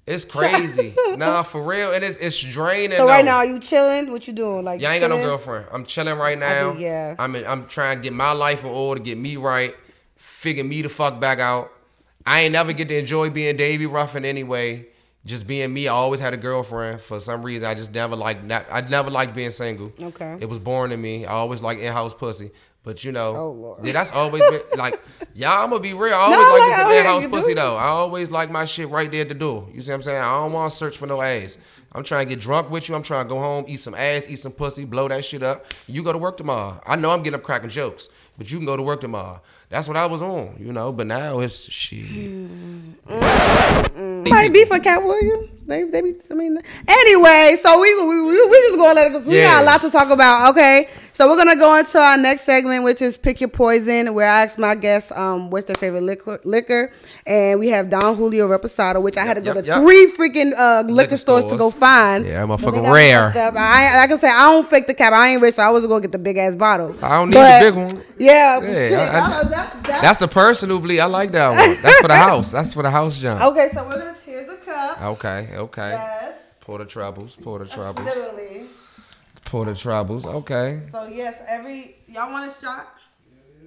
it's crazy. nah, for real, and it's it's draining. So right though. now, are you chilling? What you doing? Like Yeah, I ain't got no girlfriend. I'm chilling right now. do, yeah. I'm in, I'm trying to get my life in order, get me right, figure me the fuck back out. I ain't never get to enjoy being Davy Ruffin anyway. Just being me. I always had a girlfriend. For some reason, I just never liked. Not, I never liked being single. Okay. It was boring to me. I always liked in-house pussy. But you know, Oh, yeah, that's always been like, y'all. I'm gonna be real. I always No, like like, this oh, in-house pussy do. though. I always like my shit right there at the door. You see what I'm saying? I don't want to search for no ass. I'm trying to get drunk with you. I'm trying to go home, eat some ass, eat some pussy, blow that shit up. You go to work tomorrow. I know I'm getting up cracking jokes, but you can go to work tomorrow. That's what I was on, you know. But now it's shit. Might be for Katt Williams. They, they be. I mean, anyway. So we we we, we just gonna let it go. We Yeah. got a lot to talk about. Okay. So we're gonna go into our next segment, which is pick your poison, where I ask my guests um what's their favorite liquor, liquor, and we have Don Julio Reposado, which I had to go yep, to yep. three freaking uh, liquor, Liquor stores, to go find. Yeah, that But they motherfucker got me rare. I, I can say I don't fake the cap. I ain't rich, so I wasn't gonna get the big ass bottles. I don't need But- the big one. Yeah, Yeah, shit, I- I- that's, that's, that's, the personally. I like that one. That's for the house. That's for the house jump. okay. So we're gonna Okay, okay. Yes, Pour the troubles. Pour the troubles. literally. Pour the troubles. Okay. So yes, every y'all want a shot?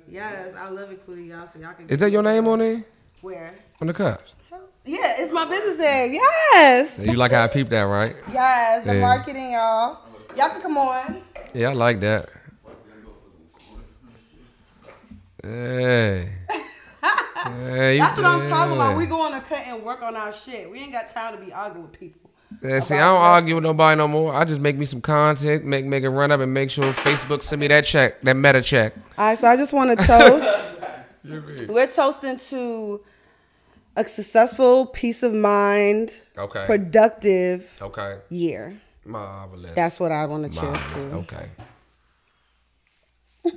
Yes, I love including y'all, so y'all can. Is that your name on it? Where? On the cups? Yeah, it's my business name. Yes, You like how I peeped that, right? yes, the Yeah. marketing, y'all. Y'all can come on. Yeah, I like that. Hey. That's what I'm talking about. We go on a cut and work on our shit. We ain't got time to be arguing with people. Yeah, see, I don't argue with nobody no more. I just make me some content, make make it run up, and make sure Facebook send me that check, that meta check. All right, so I just want to toast. We're toasting to a successful, peace of mind, Okay. productive Okay. year. Marvelous. That's what I want to cheers to. Okay.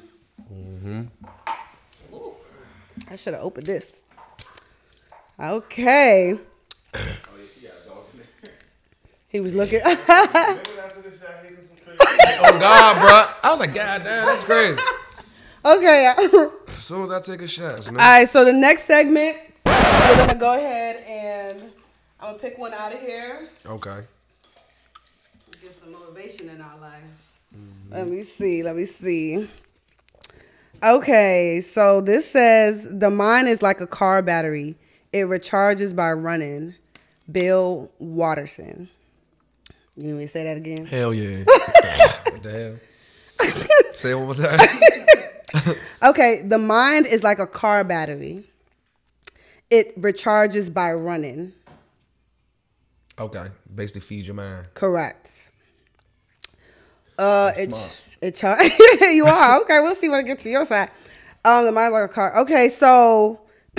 Mm-hmm. I should have opened this. Okay. He was looking. Oh God, bro. I was like, God damn, that's great. okay. As soon as I take a shot, man. All right. So the next segment, we're gonna go ahead and I'm gonna pick one out of here. okay. Get some motivation in our lives. Let me see. Let me see. Okay, so this says the mind is like a car battery. It recharges by running. Bill Watterson. You want me to say that again? Hell yeah. what the hell? Say it one more time. Okay, the mind is like a car battery. It recharges by running. Okay. Basically, feed your mind. Correct. Uh, it's. It char- you are okay. We'll see when it gets to your side. Um, the mind like a car. Okay, so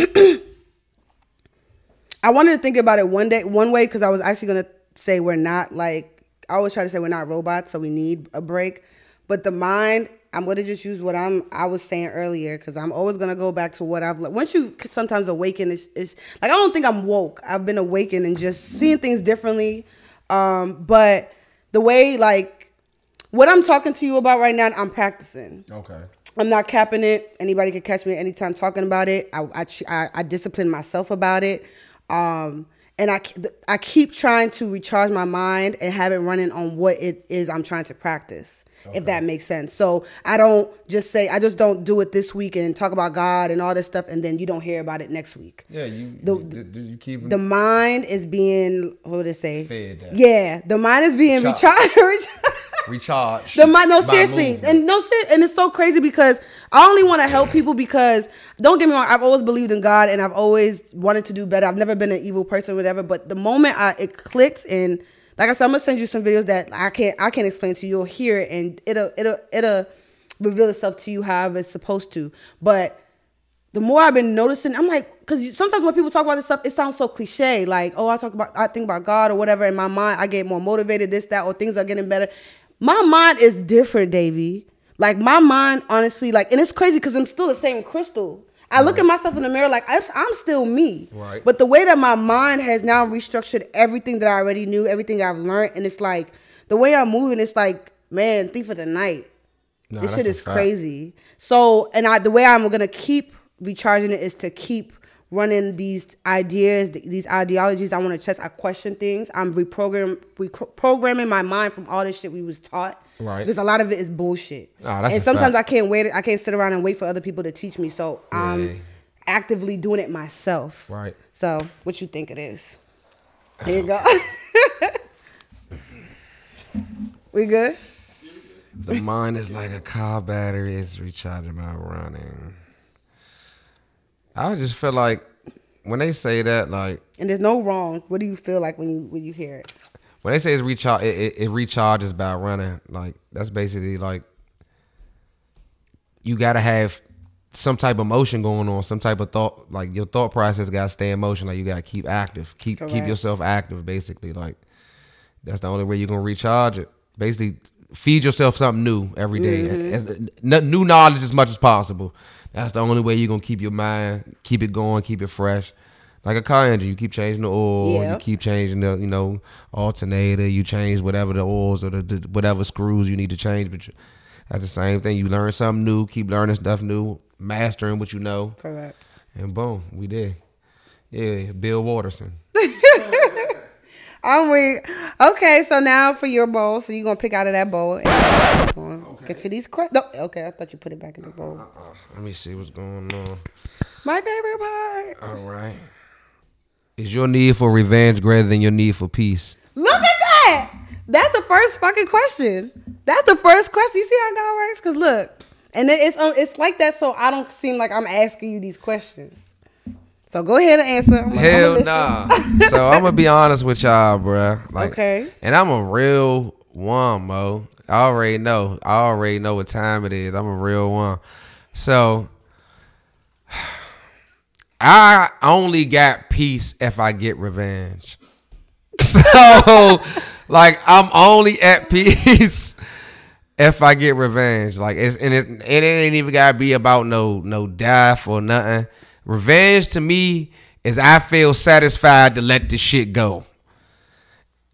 I wanted to think about it one day, one way, because I was actually gonna say we're not like I always try to say we're not robots, so we need a break. But the mind, I'm gonna just use what I'm I was saying earlier, because I'm always gonna go back to what I've le- once you sometimes awaken. It's, it's like I don't think I'm woke. I've been awakened and just seeing things differently. Um, but the way like what I'm talking to you about right now, I'm practicing. Okay. I'm not capping it. Anybody could catch me at any time talking about it. I I, I, I discipline myself about it. Um, and I, I keep trying to recharge my mind and have it running on what it is I'm trying to practice, if that makes sense. So I don't just say, I just don't do it this week and talk about God and all this stuff, and then you don't hear about it next week. Yeah, you The- you, you, you keep The mind is being, what would it say? Fed. Yeah, the mind is being Recharged. recharged. recharge. The mind, no, seriously, movement. and no, ser- and it's so crazy because I only want to help people because don't get me wrong, I've always believed in God and I've always wanted to do better. I've never been an evil person, or whatever. But the moment I it clicked and like I said, I'm gonna send you some videos that I can't I can't explain to you. You'll hear it and it'll it'll it'll reveal itself to you however it's supposed to. But the more I've been noticing, I'm like, because sometimes when people talk about this stuff, it sounds so cliche. Like, oh, I talk about, I think about God or whatever. In my mind, I get more motivated, this, that, or things are getting better. My mind is different, Davy. Like my mind, honestly, like, and it's crazy because I'm still the same crystal. I look at myself in the mirror like I'm, I'm still me. Right. But the way that my mind has now restructured everything that I already knew, everything I've learned, and it's like the way I'm moving, it's like, man, thief of the night Nah, this shit is crazy. So, and I, the way I'm gonna keep recharging it is to keep running these ideas, th- these ideologies. I want to test. I question things. I'm reprogram, reprogramming my mind from all this shit we was taught. Right. Because a lot of it is bullshit. Ah, that's and sometimes fact. I can't wait. I can't sit around and wait for other people to teach me. So I'm Yeah. actively doing it myself. Right. So, what you think it is? Here you go. we good? The mind is like a car battery. It's recharging by running. I just feel like when they say that, like And there's no wrong. What do you feel like when you when you hear it? when they say it's recharge, it, it, it recharges by running. Like that's basically like you gotta have some type of motion going on, some type of thought. Like your thought process gotta stay in motion. Like you gotta keep active, keep keep yourself active. Basically, like that's the only way you're gonna recharge it. Basically, feed yourself something new every day. Mm-hmm. As- n- new knowledge as much as possible. That's the only way you're gonna keep your mind, keep it going, keep it fresh. Like a car engine, you keep changing the oil, Yeah. you keep changing the, you know, alternator, you change whatever the oils or the, the whatever screws you need to change. But you, that's the same thing. You learn something new, keep learning stuff new, mastering what you know, Correct. and boom, we did. Yeah, Bill Watterson. I'm weak. Okay, so now for your bowl. So you're gonna pick out of that bowl and we're get to these questions. No, okay, I thought you put it back in the uh, bowl. Uh, uh, let me see what's going on. My favorite part. All right. Is your need for revenge greater than your need for peace? Look at that. That's the first fucking question. That's the first question. You see how God works? Cause look, and it- it's um, it's like that. So I don't seem like I'm asking you these questions. So go ahead and answer. I'm, Hell listen. nah. so I'm gonna be honest with y'all, bruh. Like, Okay. And I'm a real one, Mo. I already know. I already know what time it is. I'm a real one. So I only got peace if I get revenge. So, like, I'm only at peace if I get revenge. Like, it's and it, it ain't even gotta be about no no death or nothing. Revenge to me is I feel satisfied to let the shit go.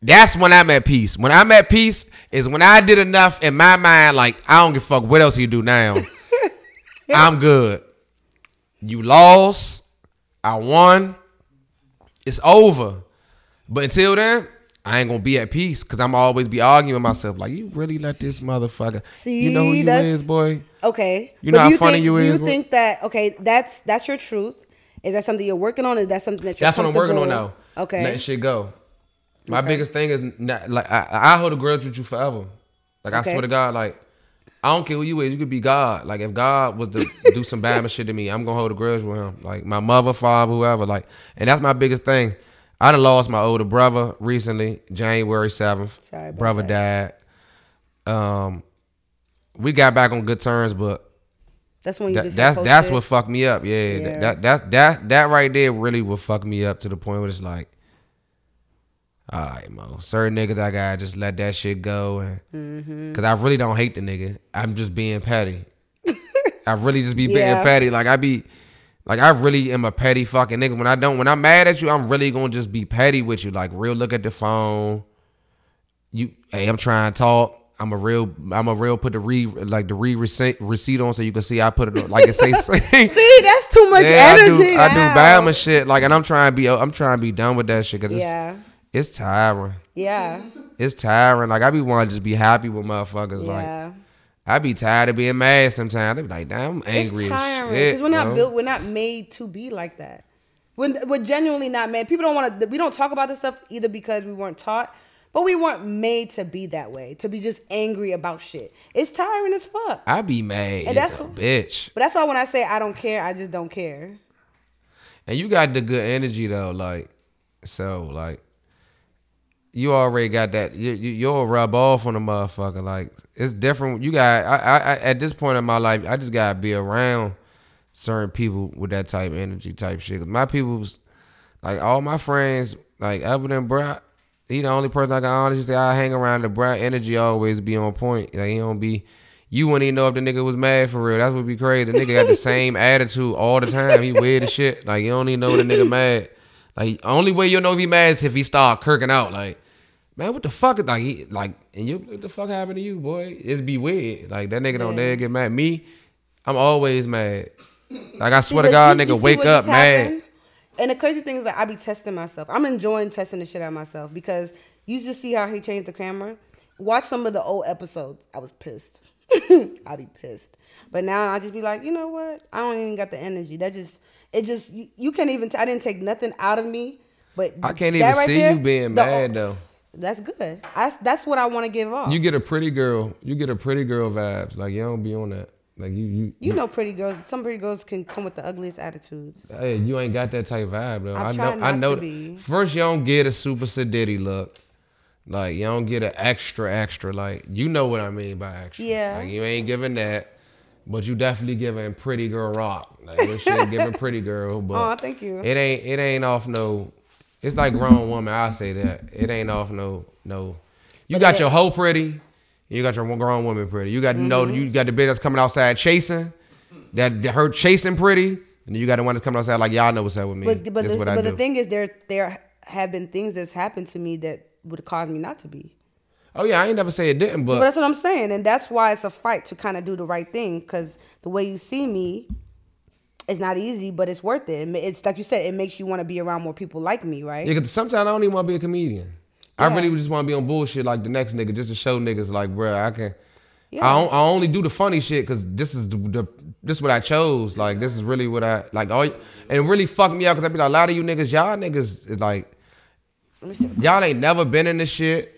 That's when I'm at peace. When I'm at peace is when I did enough in my mind. Like I don't give a fuck what else you do now. I'm good. You lost. I won. It's over. But until then, I ain't gonna be at peace because I'm always be arguing with myself. Like you really let this motherfucker. See, you know who you is, boy. Okay. You know But how do funny think, you is, you bro? think that okay, that's that's your truth? Is that something you're working on? Is that something that you're That's what I'm working on now. Okay. letting shit go. My Okay. biggest thing is not like I, I hold a grudge with you forever. Like I swear to God, like I don't care who you is. You could be God. Like if God was to do some bad shit to me, I'm gonna hold a grudge with him. Like my mother, father, whoever. Like, and that's my biggest thing. I done lost my older brother recently, January seventh. Sorry about brother that. died. Um, we got back on good terms, but That's when you that, just that's that's what fucked me up. Yeah, Yeah. That, that that that right there really will fuck me up to the point where it's like, all right, mo. Certain niggas I gotta just let that shit go, and Mm-hmm. because I really don't hate the nigga. I'm just being petty. I really just be being petty. Like I be, like I really am a petty fucking nigga. When I don't, when I'm mad at you, I'm really gonna just be petty with you. Like real, look at the phone. You, hey, I'm trying to talk. I'm a real, I'm a real. Put the re like the re receipt receipt on so you can see I put it on, like it say. See, that's too much Yeah, energy. I do, I now. do Bama shit. Like, and I'm trying to be, I'm trying to be done with that shit because Yeah. it's, it's tiring. Yeah. It's tiring. Like, I be wanting to just be happy with motherfuckers. Like, Yeah. I be tired of being mad sometimes. I be like, damn, I'm angry it's tiring because we're not built. We're not made to be like that. We're, we're genuinely not made. People don't want to. We don't talk about this stuff either because we weren't taught, but we weren't made to be that way. To be just angry about shit. It's tiring as fuck. I be mad And that's- a bitch. But that's why when I say I don't care, I just don't care. And you got the good energy though, like so, like you already got that. You, you you'll rub off on a motherfucker. Like it's different. You got. I, I, I at this point in my life, I just gotta be around certain people with that type of energy, type shit. 'Cause my people's like all my friends, like other than Brad, he the only person I can honestly say I hang around. The Brad energy always be on point. Like he don't be. You wouldn't even know if the nigga was mad for real. That's what be crazy. The nigga got the same attitude all the time. He weird as shit. Like you don't even know the nigga mad. Like only way you'll know if he mad is if he start kirking out. Like man, what the fuck? is Like he like and you what the fuck happened to you, boy? It's be weird. Like that nigga don't Yeah. dare get mad. Me, I'm always mad. Like I swear See, to God, nigga, wake up happened? And the crazy thing is like I be testing myself. I'm enjoying testing the shit out of myself because you just see how he changed the camera. Watch some of the old episodes. I was pissed. I be pissed. But now I just be like, you know what? I don't even got the energy. That just it just you, you can't even. I didn't take nothing out of me. But I can't even right see there, you being the- mad though. That's good. I, that's what I want to give off. You You, get a pretty girl. You get a pretty girl vibes. Like you don't be on that. Like you, you, know, pretty girls. Some pretty girls can come with the ugliest attitudes. Hey, you ain't got that type vibe though. I'm I know. trying I know. to be. First, you don't get a super sedity look. Like you don't get an extra, extra. Like you know what I mean by extra. Yeah. Like you ain't giving that, but you definitely giving pretty girl rock. Like your shit giving pretty girl, but Aw, thank you. It ain't. It ain't off no. It's like grown woman. I say that it ain't off no no. You But got it your hoe pretty. You got your grown woman pretty. You got Mm-hmm. you got the bitch that's coming outside chasing. That her chasing pretty, and then you got the one that's coming outside like y'all know what's up with me. But but, This but the thing is, there there have been things that's happened to me that would cause me not to be. Oh yeah, I ain't never say it didn't, But but that's what I'm saying, and that's why it's a fight to kind of do the right thing because the way you see me, it's not easy, but it's worth it. It It's like you said, it makes you want to be around more people like me, right? yeah, 'cause sometimes I don't even want to be a comedian. I really just want to be on bullshit like the next nigga, just to show niggas like, bruh, I can. Yeah. I, I only do the funny shit because this is the, the this is what I chose. Like this is really what I like. All and it really fucked me up because I be like, a lot of you niggas, y'all niggas is like, Let me see. y'all ain't never been in this shit.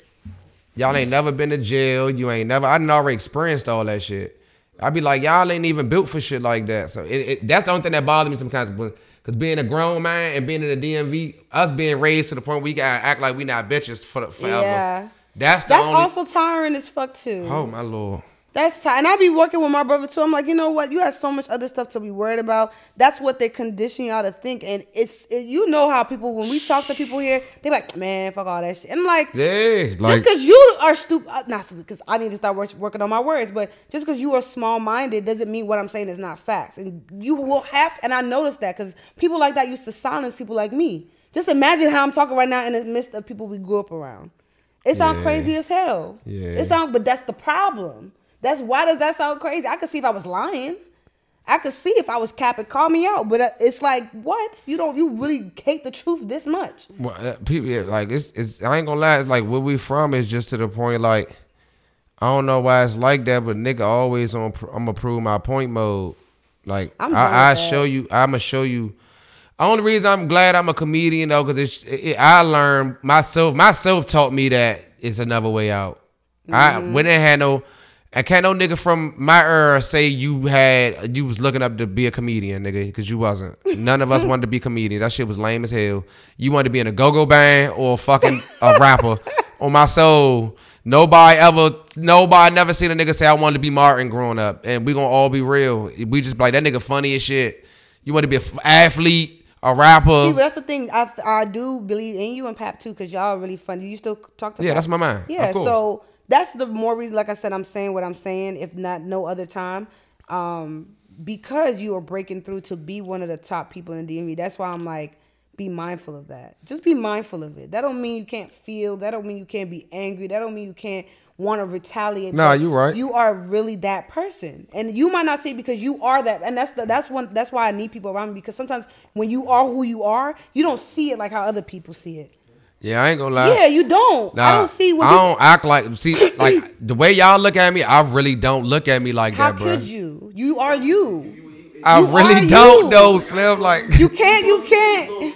Y'all ain't never been to jail. You ain't never. I done already experienced all that shit. I'd be like, y'all ain't even built for shit like that. So it, it, that's the only thing that bothers me sometimes. Because being a grown man and being in the DMV, us being raised to the point we gotta act like we not bitches for forever. Yeah. That's the That's only. also tiring as fuck too. oh my lord. That's tight. And I be working with my brother too. I'm like, you know what? You have so much other stuff to be worried about. That's what they condition y'all to think. And it's it, you know how people when we talk to people here, they like, man, fuck all that shit. And I'm like, Yeah, just like because you are stupid, uh, not stupid, because I need to start work, working on my words. But just because you are small minded doesn't mean what I'm saying is not facts. And you will have, and I noticed that because people like that used to silence people like me. Just imagine how I'm talking right now in the midst of people we grew up around. It sounds Yeah. crazy as hell. Yeah. It sound, but that's the problem. That's why does that sound crazy? I could see if I was lying. I could see if I was capping, call me out. But uh, it's like, what? You don't, you really hate the truth this much? Well, uh, people yeah, like it's it's I ain't gonna lie, it's like where we from is just to the point like I don't know why it's like that, but nigga always on I'm gonna prove my point mode. Like I'm I, I show you, I'm gonna show you. Only reason I'm glad I'm a comedian though, because it's it, I learned myself. Myself taught me that it's another way out. I Mm-hmm. when it had no. I can't no nigga from my era say you had you was looking up to be a comedian, nigga, because you wasn't. None of us wanted to be comedians. That shit was lame as hell. You wanted to be in a go-go band or fucking a rapper. On my soul, nobody ever, nobody never seen a nigga say I wanted to be Martin growing up, and we gonna all be real. We just be like that nigga funny as shit. You want to be an athlete, a rapper? See, but that's the thing. I I do believe in you and Pap too, because y'all are really funny. You still talk to Yeah, Pap? that's my man. Yeah, Of so that's the more reason. Like I said, I'm saying what I'm saying, if not no other time, um, because you are breaking through to be one of the top people in DMV. That's why I'm like, be mindful of that. Just be mindful of it. That don't mean you can't feel. That don't mean you can't be angry. That don't mean you can't want to retaliate. Nah, but you right. You are really that person, and you might not see because you are that. And that's the, that's one. That's why I need people around me because sometimes when you are who you are, you don't see it like how other people see it. Yeah, I ain't gonna lie. yeah, you don't. I don't see what I don't act like see like the way y'all look at me. I really don't look at me like How that, bro. How could you? You are you. I You really don't you. though, Slim. Like, You can't. You can't.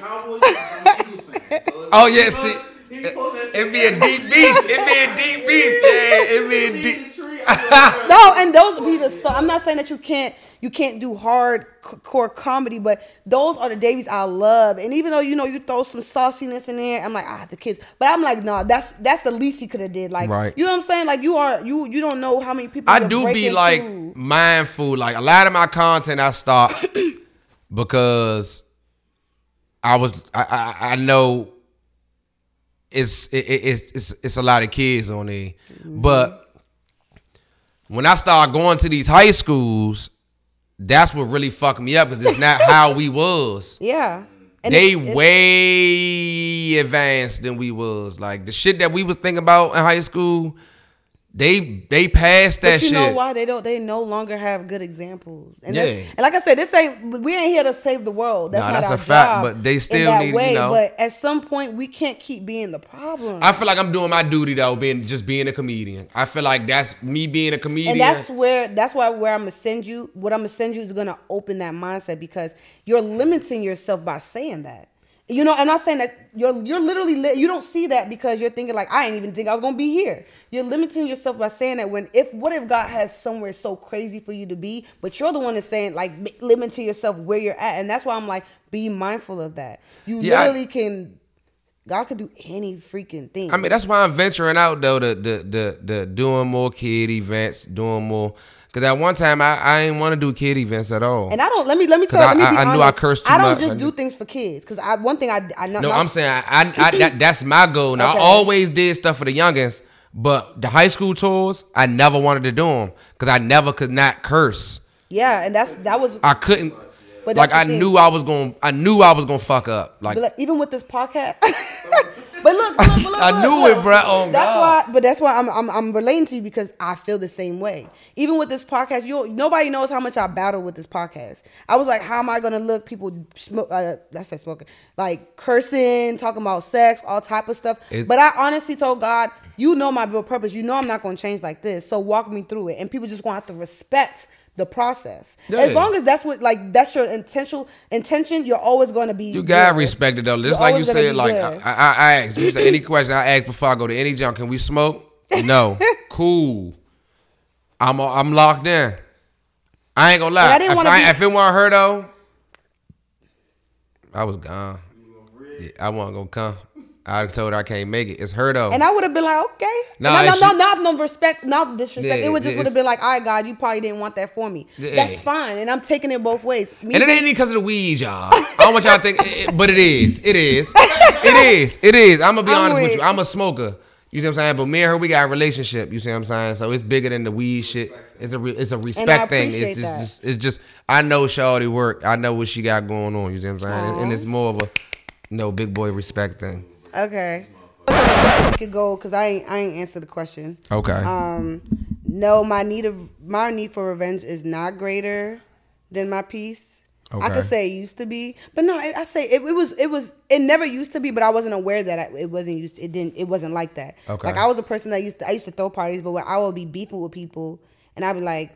oh yeah, see, it be a deep beef. It be a deep beef. Yeah, it be a deep. No, and those be the. So I'm not saying that you can't. You can't do hardcore comedy, but those are the Davies I love. And even though you know you throw some sauciness in there, I'm like ah the kids. But I'm like no, that's that's the least he could have did. Like Right. you know what I'm saying? Like you are you you don't know how many people. I do be like through. mindful. Like a lot of my content, I stop because I was I I, I know it's it, it- it's it's it's a lot of kids on there, but when I start going to these high schools, that's what really fucked me up because it's not how we was. yeah. And they it's- it's- way advanced than we was. Like the shit that we was thinking about in high school, they they passed that But you shit. know why they don't? They no longer have good examples. And, Yeah. and like I said, this ain't. We ain't here to save the world. That's Nah, not that's our a fact, but they still that need, you way. know. But at some point, we can't keep being the problem. I feel like I'm doing my duty though, being just being a comedian. I feel like that's me being a comedian. and that's where that's why where I'm gonna send you. What I'm gonna send you is gonna open that mindset because you're limiting yourself by saying that. You know, I'm not saying that you're you're literally li- you don't see that because you're thinking like I didn't even think I was gonna be here. You're limiting yourself by saying that when if what if God has somewhere so crazy for you to be, but you're the one that's saying like m- limiting yourself where you're at, and that's why I'm like be mindful of that. You Yeah, I- literally can. God could do any freaking thing. I mean, that's why I'm venturing out though, the the the, the doing more kid events, doing more. Cause at one time I, I didn't want to do kid events at all. And I don't let me let me tell. I- let me be I- I honest. knew I cursed too I don't much. just I do things for kids because I one thing I I not, no, I'm saying I, I, I that, that's my goal. Now Okay. I always did stuff for the youngins, but the high school tours I never wanted to do them because I never could not curse. yeah, and that's that was. I couldn't. But like I thing. knew I was going. to I knew I was gonna fuck up. Like like, even with this podcast. but look, but look, but look, I look, knew look. it, bro. Oh, that's God. why. But that's why I'm, I'm I'm relating to you because I feel the same way. Even with this podcast, you nobody knows how much I battle with this podcast. I was like, how am I gonna look? People smoke. Uh, that's said smoking, like cursing, talking about sex, all type of stuff. It's- but I honestly told God, you know my real purpose. You know I'm not gonna change like this. So walk me through it. And people just gonna have to respect the process. As long as that's what like that's your intentional intention, you're always gonna be. You gotta good. respect it though. Just like you said, like. I, I, I asked any question I ask before I go to any junk. Can we smoke? No. cool. I'm I'm locked in. I ain't gonna lie. And I didn't I, be- if it weren't her though, I was gone. Yeah, I wasn't gonna come. I told her I can't make it. It's her though. And I would have been like, okay. Nah, no, no, no, not no respect, not disrespect. Yeah, it would just would have been like, all right, God, you probably didn't want that for me. Yeah. That's fine, and I'm taking it both ways. Me and it ain't because of the weed, y'all. I don't want y'all to think, it- it- but it is. It is. It is. It is. I'm gonna be I'm honest with with- you. I'm a smoker. You see what I'm saying? But me and her, we got a relationship. You see what I'm saying? So it's bigger than the weed shit. It's a re- it's a respect thing. It's just, that. just it's just I know Shawty work. I know what she got going on. You see what I'm saying? And, and it's more of a you know big boy respect thing. Okay. So we could go because I ain't I ain't answered the question. Okay. Um, no, my need of my need for revenge is not greater than my peace. Okay. I could say it used to be, but no, I I say it, it was it was it never used to be, but I wasn't aware that I, it wasn't used. It didn't. It wasn't like that. Okay. Like I was a person that used to I used to throw parties, but when I would be beefing with people, and I'd be like,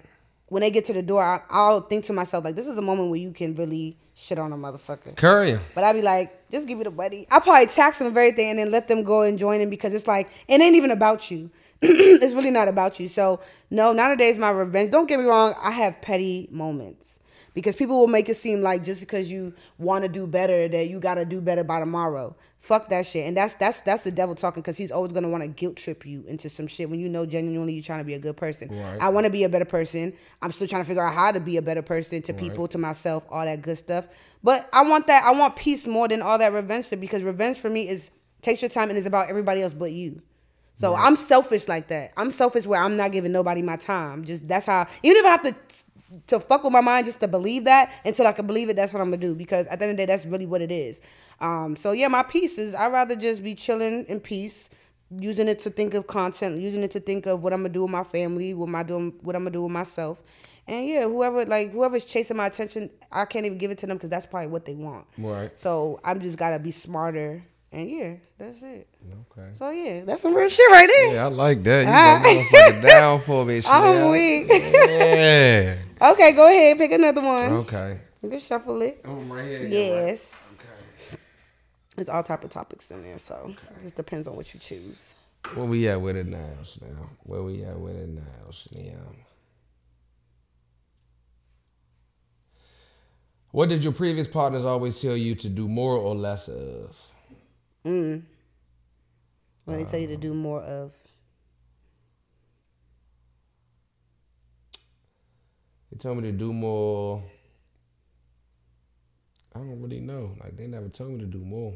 when they get to the door, I, I'll think to myself like, this is a moment where you can really shit on a motherfucker. Courier. But I'd be like, just give me the money. I'll probably tax them and everything and then let them go and join them because it's like it ain't even about you. it's really not about you. So no, nowadays my revenge. Don't get me wrong. I have petty moments because people will make it seem like just because you want to do better that you got to do better by tomorrow. Fuck that shit. And that's that's that's the devil talking because he's always gonna want to guilt trip you into some shit when you know genuinely you're trying to be a good person. Right. I want to be a better person. I'm still trying to figure out how to be a better person to people, to myself, all that good stuff. But I want that. I want peace more than all that revenge shit because revenge for me is takes your time and is about everybody else but you. So I'm selfish like that. I'm selfish where I'm not giving nobody my time. Just that's how. Even if I have to to fuck with my mind just to believe that until I can believe it, that's what I'm gonna do. Because at the end of the day, that's really what it is. Um, so yeah, my peace is I'd rather just be chilling in peace, using it to think of content, using it to think of what I'm gonna do with my family, what am I doing, what I'm gonna do with myself. And yeah, whoever like whoever's chasing my attention, I can't even give it to them because that's probably what they want. Right. So I'm just gotta be smarter. And yeah, that's it. Okay. So yeah, that's some real shit right there. Yeah, I like that. You got down for me. I'm weak. Yeah. Okay, go ahead, pick another one. Okay. You can shuffle it. Oh, right here. Yes. There's all type of topics in there, so it just depends on what you choose. Where we at with it now, Chanel? Where we at with it now, Chanel? What did your previous partners always tell you to do more or less of? Mm. What they tell you to do more of. They told me to do more. I don't really know. Like they never told me to do more.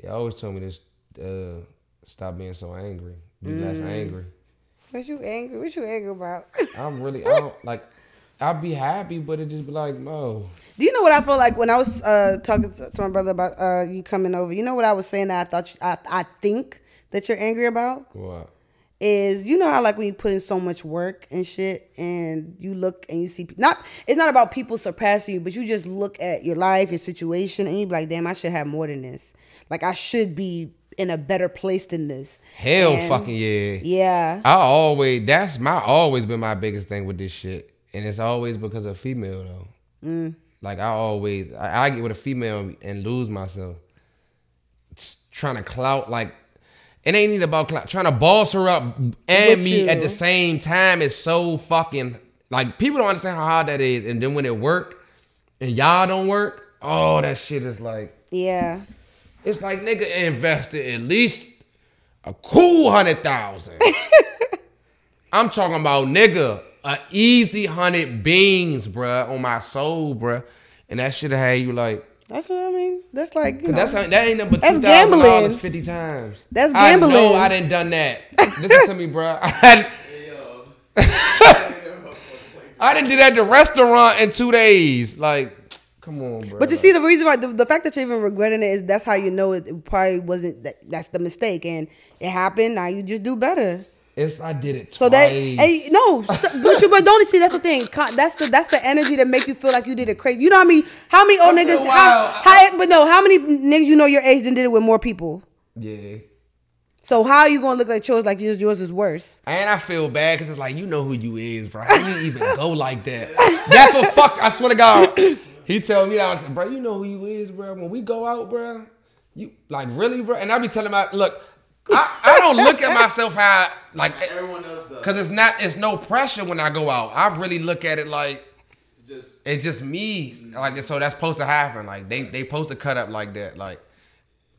They always told me to uh, stop being so angry, be less angry. What you angry? What you angry about? I'm really, I don't like. I'd be happy, but it just be like, no. Do you know what I felt like when I was uh, talking to to my brother about uh, you coming over? You know what I was saying that I thought you, I I think that you're angry about What? Is you know how like when you put in so much work and shit and you look and you see not it's not about people surpassing you, but you just look at your life, your situation, and you be like, damn, I should have more than this. Like I should be in a better place than this. Hell, And- fucking yeah. Yeah. I always that's my always been my biggest thing with this shit, and it's always because of female though. Mm. Like I always I, I get with a female and lose myself, trying to clout like. It ain't even about. Trying to boss her up and With me you. at the same time It's so fucking like people don't understand how hard that is. And then when it work and y'all don't work, oh that shit is like Yeah. it's like nigga invested at least a cool hundred thousand. I'm talking about nigga a easy hundred beans, bruh, on my soul, bruh, and that should have had you like. That's what I mean. That's like you know, That's that ain't number two thousand dollars gambling. fifty times. That's gambling. I know. I didn't done that. Listen to me, bruh. I, I didn't do that at the restaurant in two days. Like, come on, bruh. But you see, the reason why the, the fact that you're even regretting it is that's how you know it, it probably wasn't that, that's the mistake and it happened. Now you just do better. It's I did it. So that twice. hey no, so, but you but don't see that's the thing. That's the that's the energy that make you feel like you did it crazy. You know how many how many old After niggas how, how but no how many niggas you know your age done did it with more people. yeah. So how are you gonna look like yours like yours yours is worse? And I feel bad because it's like you know who you is, bro. How you even go like that? That's what fuck. I swear to God, he tell me that, bro. You know who you is, bro. When we go out, bro, you like really, bro. And I be telling my look, I, I don't look at myself how like Everyone else does. because it's not it's no pressure when I go out. I really look at it like Just it's just me. Like so that's supposed to happen. Like they they supposed to cut up like that. Like,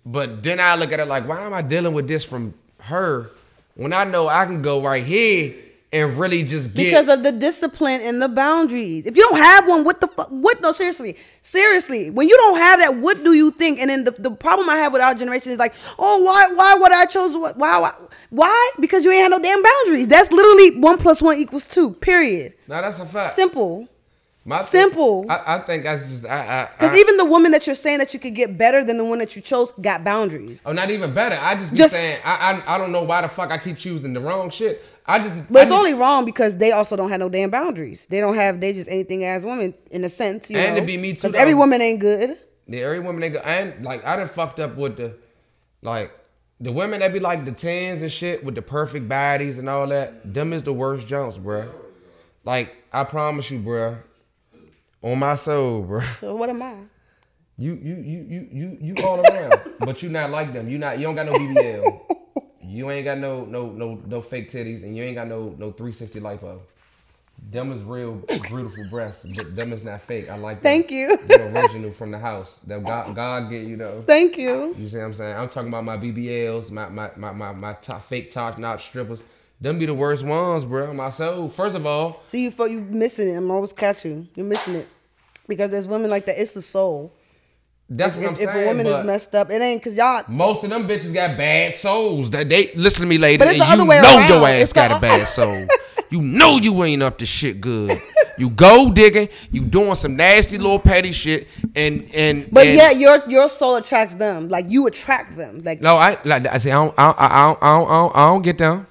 But then I look at it like, why am I dealing with this from her when I know I can go right here and really just get because of the discipline and the boundaries. If you don't have one, what the fuck? What? No, seriously, seriously. When you don't have that, what do you think? And then the, the problem I have with our generation is like, oh, why, why would I chose what? Why, why, why? Because you ain't had no damn boundaries. That's literally one plus one equals two. Period. No, that's a fact. Simple. My thing- simple. I, I think that's just I. I, Because even the woman that you're saying that you could get better than the one that you chose got boundaries. Oh, not even better. I just be Just- saying I, I I don't know why the fuck I keep choosing the wrong shit. I just But I it's just- only wrong because they also don't have no damn boundaries. They don't have. They just anything as women in a sense. You And know? to be me too, Because every woman ain't good. Yeah, every woman they go and like I done fucked up with the like the women that be like the tens and shit with the perfect bodies and all that. Them is the worst jumps, bruh. Like I promise you, bruh. On my soul, bruh. So what am I? You you you you you you all around, but you not like them. You not you don't got no BBL. You ain't got no no no no fake titties, and you ain't got no no 360 lipo. Them is real beautiful breasts, but them is not fake. I like. them. Thank you. They're original from the house. That God God get you know. Thank you. You see what I'm saying? I'm talking about my BBLs, my my my my, my top, fake top notch strippers. Them be the worst ones, bro. My soul. First of all, See you for you missing it. I'm always catching you. You're missing it because there's women like that. It's the soul. That's If, what I'm if saying. a woman is messed up, it ain't because y'all. most of them bitches got bad souls. That they listen to me, lady. But it's and the other you way know around. your ass It's got the- a bad soul. you know you ain't up to shit good. You go digging. You doing some nasty little petty shit, and and But and, yeah, your your soul attracts them. Like you attract them. Like No, I like I say I don't I don't, I don't, I don't, I don't, I don't get down.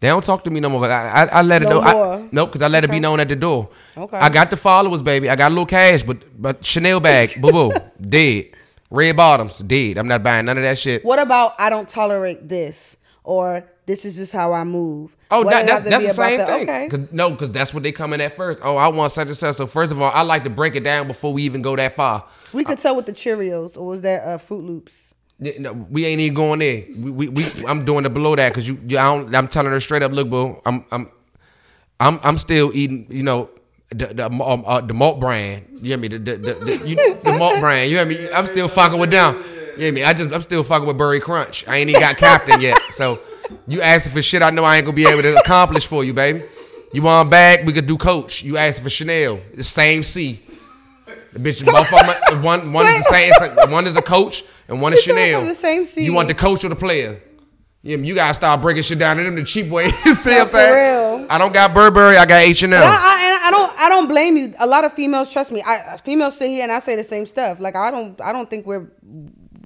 They don't talk to me no more. I, I, I let it No know. I, nope, because I let it be known at the door. Okay. I got the followers, baby. I got a little cash, but but Chanel bag, boo boo, dead. Red bottoms, dead. I'm not buying none of that shit. what about I don't tolerate this or this is just how I move. Oh, that, that, that's the same that? thing. Okay. 'Cause- no, because that's what they come in at first. Oh, I want such and such. So first of all, I like to break it down before we even go that far. We could tell with the Cheerios or was that uh, Fruit Loops? No, we ain't even going there. We, we, we I'm doing the below that because you, you I don't, I'm telling her straight up. Look, boo, I'm I'm I'm I'm still eating. You know. The the, um, uh, the malt brand, you hear me? The the, the, the, you, the malt brand, you hear me? I'm still fucking with them. You hear me? I just I'm still fucking with Burry Crunch. I ain't even got captain yet. So you asking for shit I know I ain't gonna be able to accomplish for you, baby. You want a bag? We could do Coach. You asking for Chanel? The same C. The bitch, both of them, one one is the same. like- One is a coach and one is You told us Chanel. the same. You want the coach or the player? Yeah, you gotta start breaking shit down to them the cheap way. see what I'm saying? real. I don't got Burberry. I got H and M. I, and I don't I don't blame you. A lot of females trust me. I uh, females sit here and I say the same stuff. Like I don't I don't think we're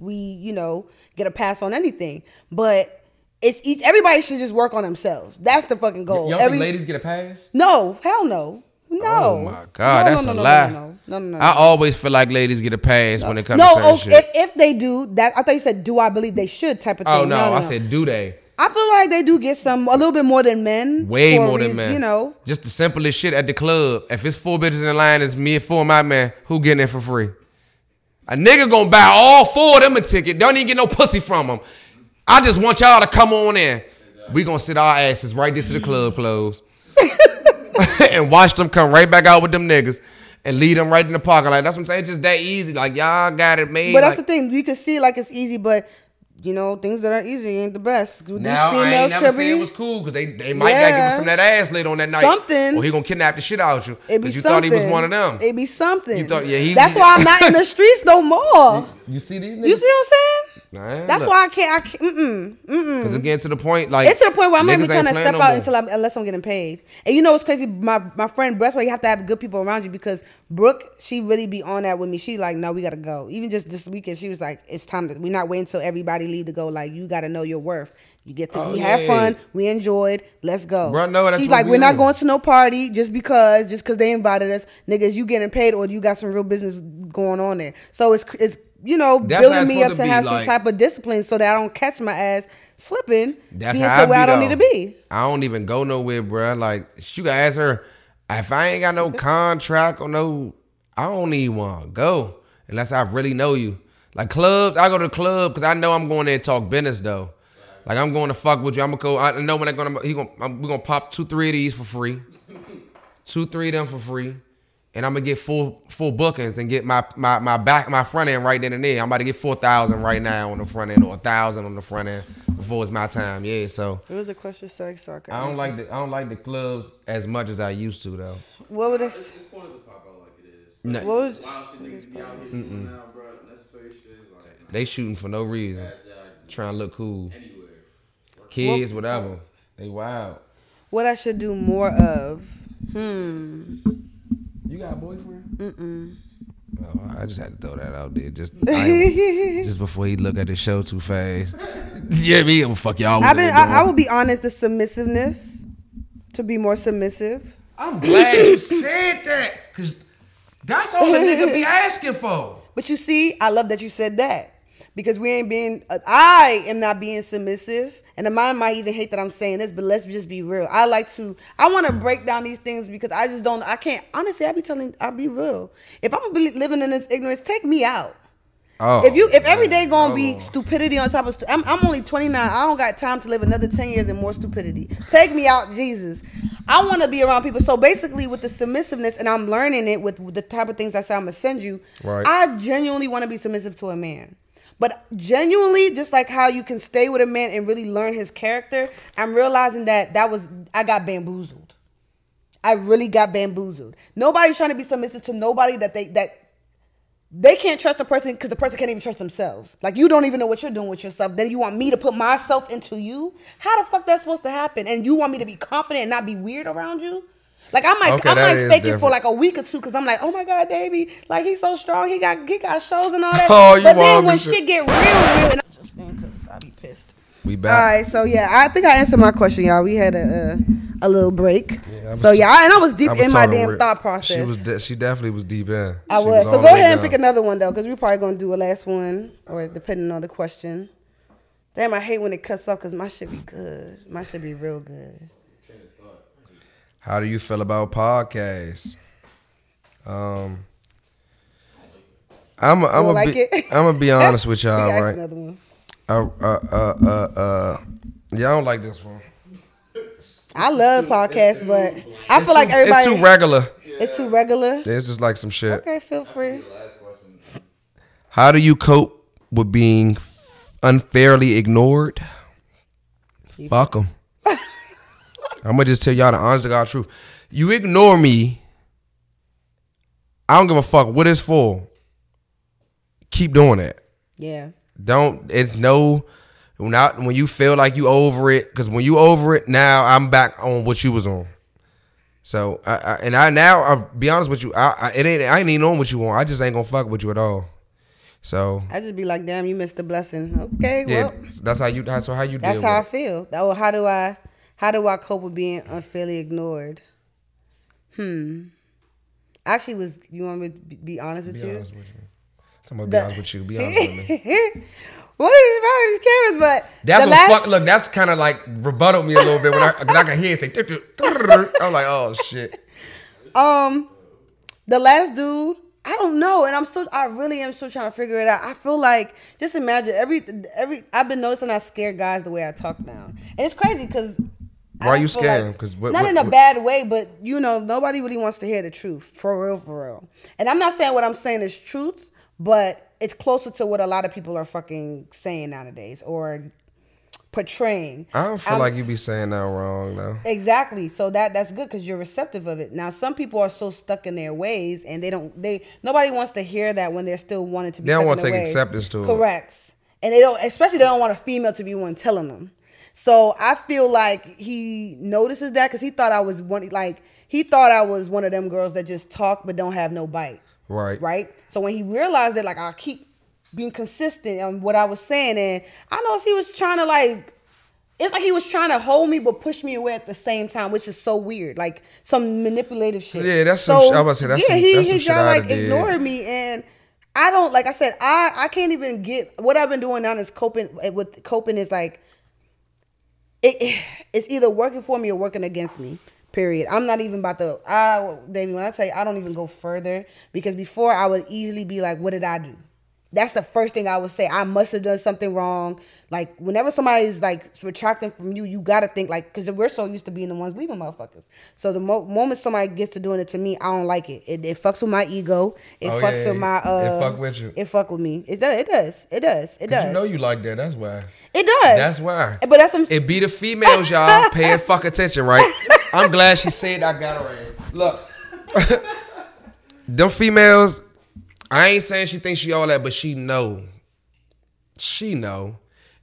we you know get a pass on anything. But it's each everybody should just work on themselves. That's the fucking goal. Y'all Every, ladies get a pass? no, hell no, oh no. Oh my god, No, that's no, a no, no, lie. No, no, no. I always feel like ladies get a pass when it comes to certain oh, shit. if, if they do that, I thought you said, "Do I believe they should?" type of oh, thing. oh no, I said do they? I feel like they do get some a little bit more than men. Way more than men. You know, just the simplest shit at the club. If it's four bitches in line, it's me and four of my man. Who getting it for free? A nigga gonna buy all four of them a ticket. Don't even get no pussy from them. I just want y'all to come on in. We gonna sit our asses right there to the club close and watch them come right back out with them niggas and lead them right in the parking lot. That's what I'm saying. It's just that easy. Like y'all got it made. but that's like- the thing. We can see like it's easy, but you know, things that are easy ain't the best. These Now I ain't females never could say it was cool because they, they might gotta give Yeah. us some of that ass later on that night. Something. Or he gonna kidnap the shit out of you It be because you something. thought he was one of them. It be something. You thought- yeah, he- That's why I'm not in the streets no more. You see these niggas? You see what I'm saying? Nah, That's look. why I can't. I can't. Mm-mm, mm-mm. Cause again to the point, like It's to the point where I'm not even trying to step no out more. until I'm unless I'm getting paid. And you know what's crazy? My my friend Breast, why you have to have good people around you because Brooke, she really be on that with me. She like, no, we gotta go. Even just this weekend, she was like, it's time to. We're not waiting till everybody leave to go. Like, you gotta know your worth. You get to. Oh, we have yeah. fun. We enjoyed. Let's go. Bruh, no, She's like, we we're not going to no party just because just because they invited us. Niggas, you getting paid or you got some real business going on there. So it's it's. You know, That's building me up to to have some type of discipline so that I don't catch my ass slipping, That's being how I somewhere I don't though. need to be. I don't even go nowhere, bruh. Like you can ask her if I ain't got no contract or no, I don't even want to go unless I really know you. Like clubs, I go to the club because I know I'm going there to talk business though. Like I'm going to fuck with you. I'm gonna go. I know when I'm gonna he gonna I'm, we gonna pop two three of these for free, two three of them for free. And I'm gonna get full full bookings and get my my my back my front end right then and there. I'm about to get four thousand right now on the front end or a thousand on the front end before it's my time. Yeah, so What was the question? Sorry, sorry. I don't like the I don't like the clubs as much as I used to though. What was this? Corners pop out like it is. No, What was? Wild shit niggas be out here shooting now. Necessary shit is like they shooting for no reason, trying to look cool. anywhere. Kids, whatever. They wild. What I should do more of? Hmm. You got a boyfriend? Mm-mm. Oh, I just had to throw that out there, just I just before he look at the show too fast. yeah, me, I'm fuck y'all. I've been. I, I will be honest. The submissiveness, to be more submissive. I'm glad you said that, cause that's all the nigga be asking for. But you see, I love that you said that because we ain't being. Uh, I am not being submissive, and the mind might even hate that I'm saying this. But let's just be real. I like to. I want to break down these things because I just don't. I can't. Honestly, I be telling. I'll be real. If I'm living in this ignorance, take me out. Oh, If you if every day gonna hold be oh. stupidity on top of stu- I'm, I'm only 29. I don't got time to live another 10 years and more stupidity. Take me out, Jesus. I want to be around people. So basically, with the submissiveness, and I'm learning it with, with the type of things I say I'm gonna send you. Right. I genuinely want to be submissive to a man. But genuinely, just like how you can stay with a man and really learn his character, I'm realizing that that was I got bamboozled. I really got bamboozled. Nobody's trying to be submissive to nobody that they that they can't trust a person because the person can't even trust themselves. Like you don't even know what you're doing with yourself. Then you want me to put myself into you? How the fuck that's supposed to happen? And you want me to be confident and not be weird around you? Like I might, Okay, I might fake it for like a week or two because I'm like, oh my god, baby, like he's so strong. He got he got shows and all that. Oh, but then when shit. get real, real, and I'm just saying because I be pissed. We back. All right, so yeah, I think I answered my question, y'all. We had a a, a little break. I was so yeah, and I was deep I was in my damn thought process. She was. De- she definitely was deep in. I She was. So go ahead and down. pick another one though, because we're probably gonna do a last one, or depending on the question. Damn, I hate when it cuts off because my shit be good. My shit be real good. How do you feel about podcasts? Um, I'm. I'm gonna like be. it? I'm gonna be honest with y'all, right? Another one. Uh, uh, uh, uh, uh, yeah, I don't like this one. I love podcasts, but I feel like everybody. It's too regular. it's too regular. It's just like some shit. Okay, feel free. How do you cope with being unfairly ignored? Fuck them. I'm gonna just tell y'all the honest to God truth. You ignore me. I don't give a fuck what it's for. Keep doing it. Yeah. Don't. It's no. Not when you feel like you over it, because when you over it, now I'm back on what you was on. So, I, I, and I now I'll be honest with you, I, I it ain't I ain't even on what you want. I just ain't gonna fuck with you at all. So I just be like, damn, you missed the blessing. Okay, yeah, well, that's how you. That's how you. that's how I feel. That well, how do I how do I cope with being unfairly ignored? Hmm. Actually, was you want me to be- honest with Be you? honest with you. I'm gonna be The- honest with you. Be honest with me. what is wrong with these cameras? But That's what last, fuck. Look, that's kind of like rebutted me a little bit when I, cause I can hear it say. I'm like, oh shit. Um, the last dude, I don't know, and I'm still, I really am still trying to figure it out. I feel like, just imagine every, every. I've been noticing I scare guys the way I talk now, and it's crazy because. Why are you scare 'em? 'Cause what- not what- in a what- bad way, but you know, nobody really wants to hear the truth for real, for real. And I'm not saying what I'm saying is truth, but it's closer to what a lot of people are fucking saying nowadays or portraying. I don't feel I'm- like you'd be saying that wrong though. Exactly. So that that's good because you're receptive of it. Now some people are so stuck in their ways and they don't they nobody wants to hear that when they're still wanting to be. They don't wanna their take ways. acceptance to it. Correct. And they don't especially they don't want a female to be one telling them. So I feel like he notices that because he thought I was one like he thought I was one of them girls that just talk but don't have no bite. Right. Right. So when he realized that like I keep being consistent on what I was saying and I know he was trying to like it's like he was trying to hold me but push me away at the same time, which is so weird. Like some manipulative shit. Yeah, that's some sh- I was say, that's yeah, some- he that's he tried like ignored me and I don't like I said, I I can't even get what I've been doing now is coping eh, with coping is like it, it's either working for me or working against me. Period. I'm not even about to. I, Davy, when I tell you, I don't even go further because before I would easily be like, "What did I do?" That's the first thing I would say. I must have done something wrong. Like whenever somebody's like retracting from you, you gotta think like because we're so used to being the ones leaving motherfuckers. So the mo- moment somebody gets to doing it to me, I don't like it. It, it fucks with my ego. It Oh, fucks yeah, with my. it Uh, fuck with you. It fuck with me. It does. It does. It does. It does. You know you like that. That's why. it does. That's why. But that's some. It be the females, y'all. Paying fuck attention, right? I'm glad she said I got her. Look, them females. I ain't saying she thinks she all that, but she know. She know,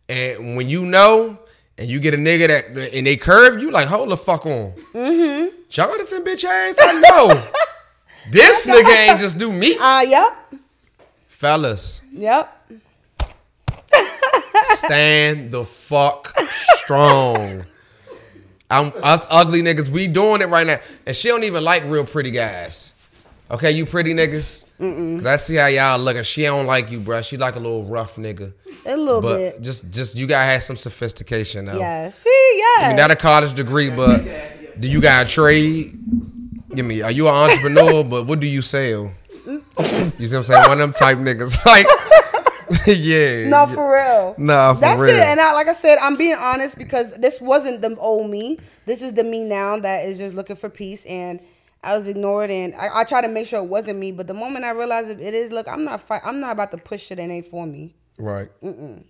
and when you know, and you get a nigga that and they curve you, like hold the fuck on. Mm-hmm. Jonathan, bitch ass. I know. this nigga ain't just do me, Ah, yep. fellas. Yep. Stand the fuck strong. I'm us ugly niggas. We doing it right now, and she don't even like real pretty guys. Okay, you pretty niggas. Cause I see how y'all looking. She don't like you, bruh. She like a little rough nigga. A little But bit. just, just you gotta have some sophistication now. Yeah. See, yeah. I mean, not a college degree, but do you got a trade? Give me. Are you an entrepreneur? but what do you sell? You see what I'm saying? One of them type niggas. Like, yeah. No, for real. Nah, for That's real. it. And I, like I said, I'm being honest because this wasn't the old me. This is the me now that is just looking for peace. And I was ignored, and I, I try to make sure it wasn't me. But the moment I realized it is, look, I'm not fight. I'm not about to push shit that ain't for me. right. Mm.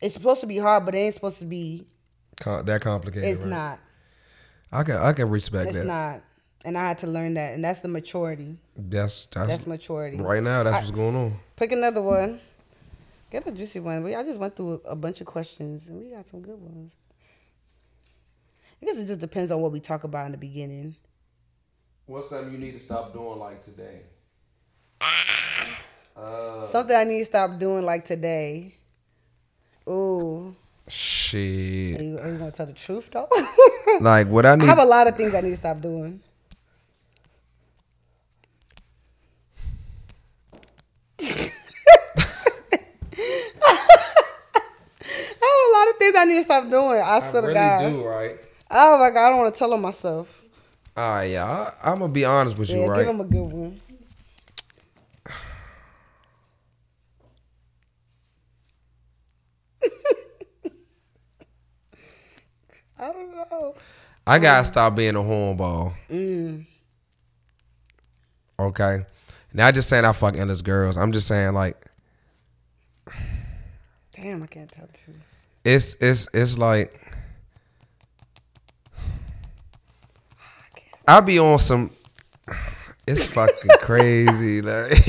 It's supposed to be hard, but it ain't supposed to be. Com- that complicated. It's right? not. I can I can respect It's that. It's not. And I had to learn that, and that's the maturity. That's that's, That's maturity. right now. That's what's going on. Pick another one. Get a juicy one. We I just went through a bunch of questions, and we got some good ones. I guess it just depends on what we talk about in the beginning. What's something you need to stop doing like today? Uh, something I need to stop doing like today. Ooh. Shit. Are you, are you gonna tell the truth though? Like what I need. I have a lot of things I need to stop doing. I have a lot of things I need to stop doing. I, I swear to really God. do right. Oh my God, I don't want to tell on myself. All right, yeah. I, I'm gonna be honest with you, Yeah, right? give him a good one. I don't know. I gotta stop being a hornball. Mm. Okay. Now I just saying I fuck endless girls. I'm just saying like Damn, I can't tell the truth. it's it's it's like I be on some. It's fucking crazy. Like,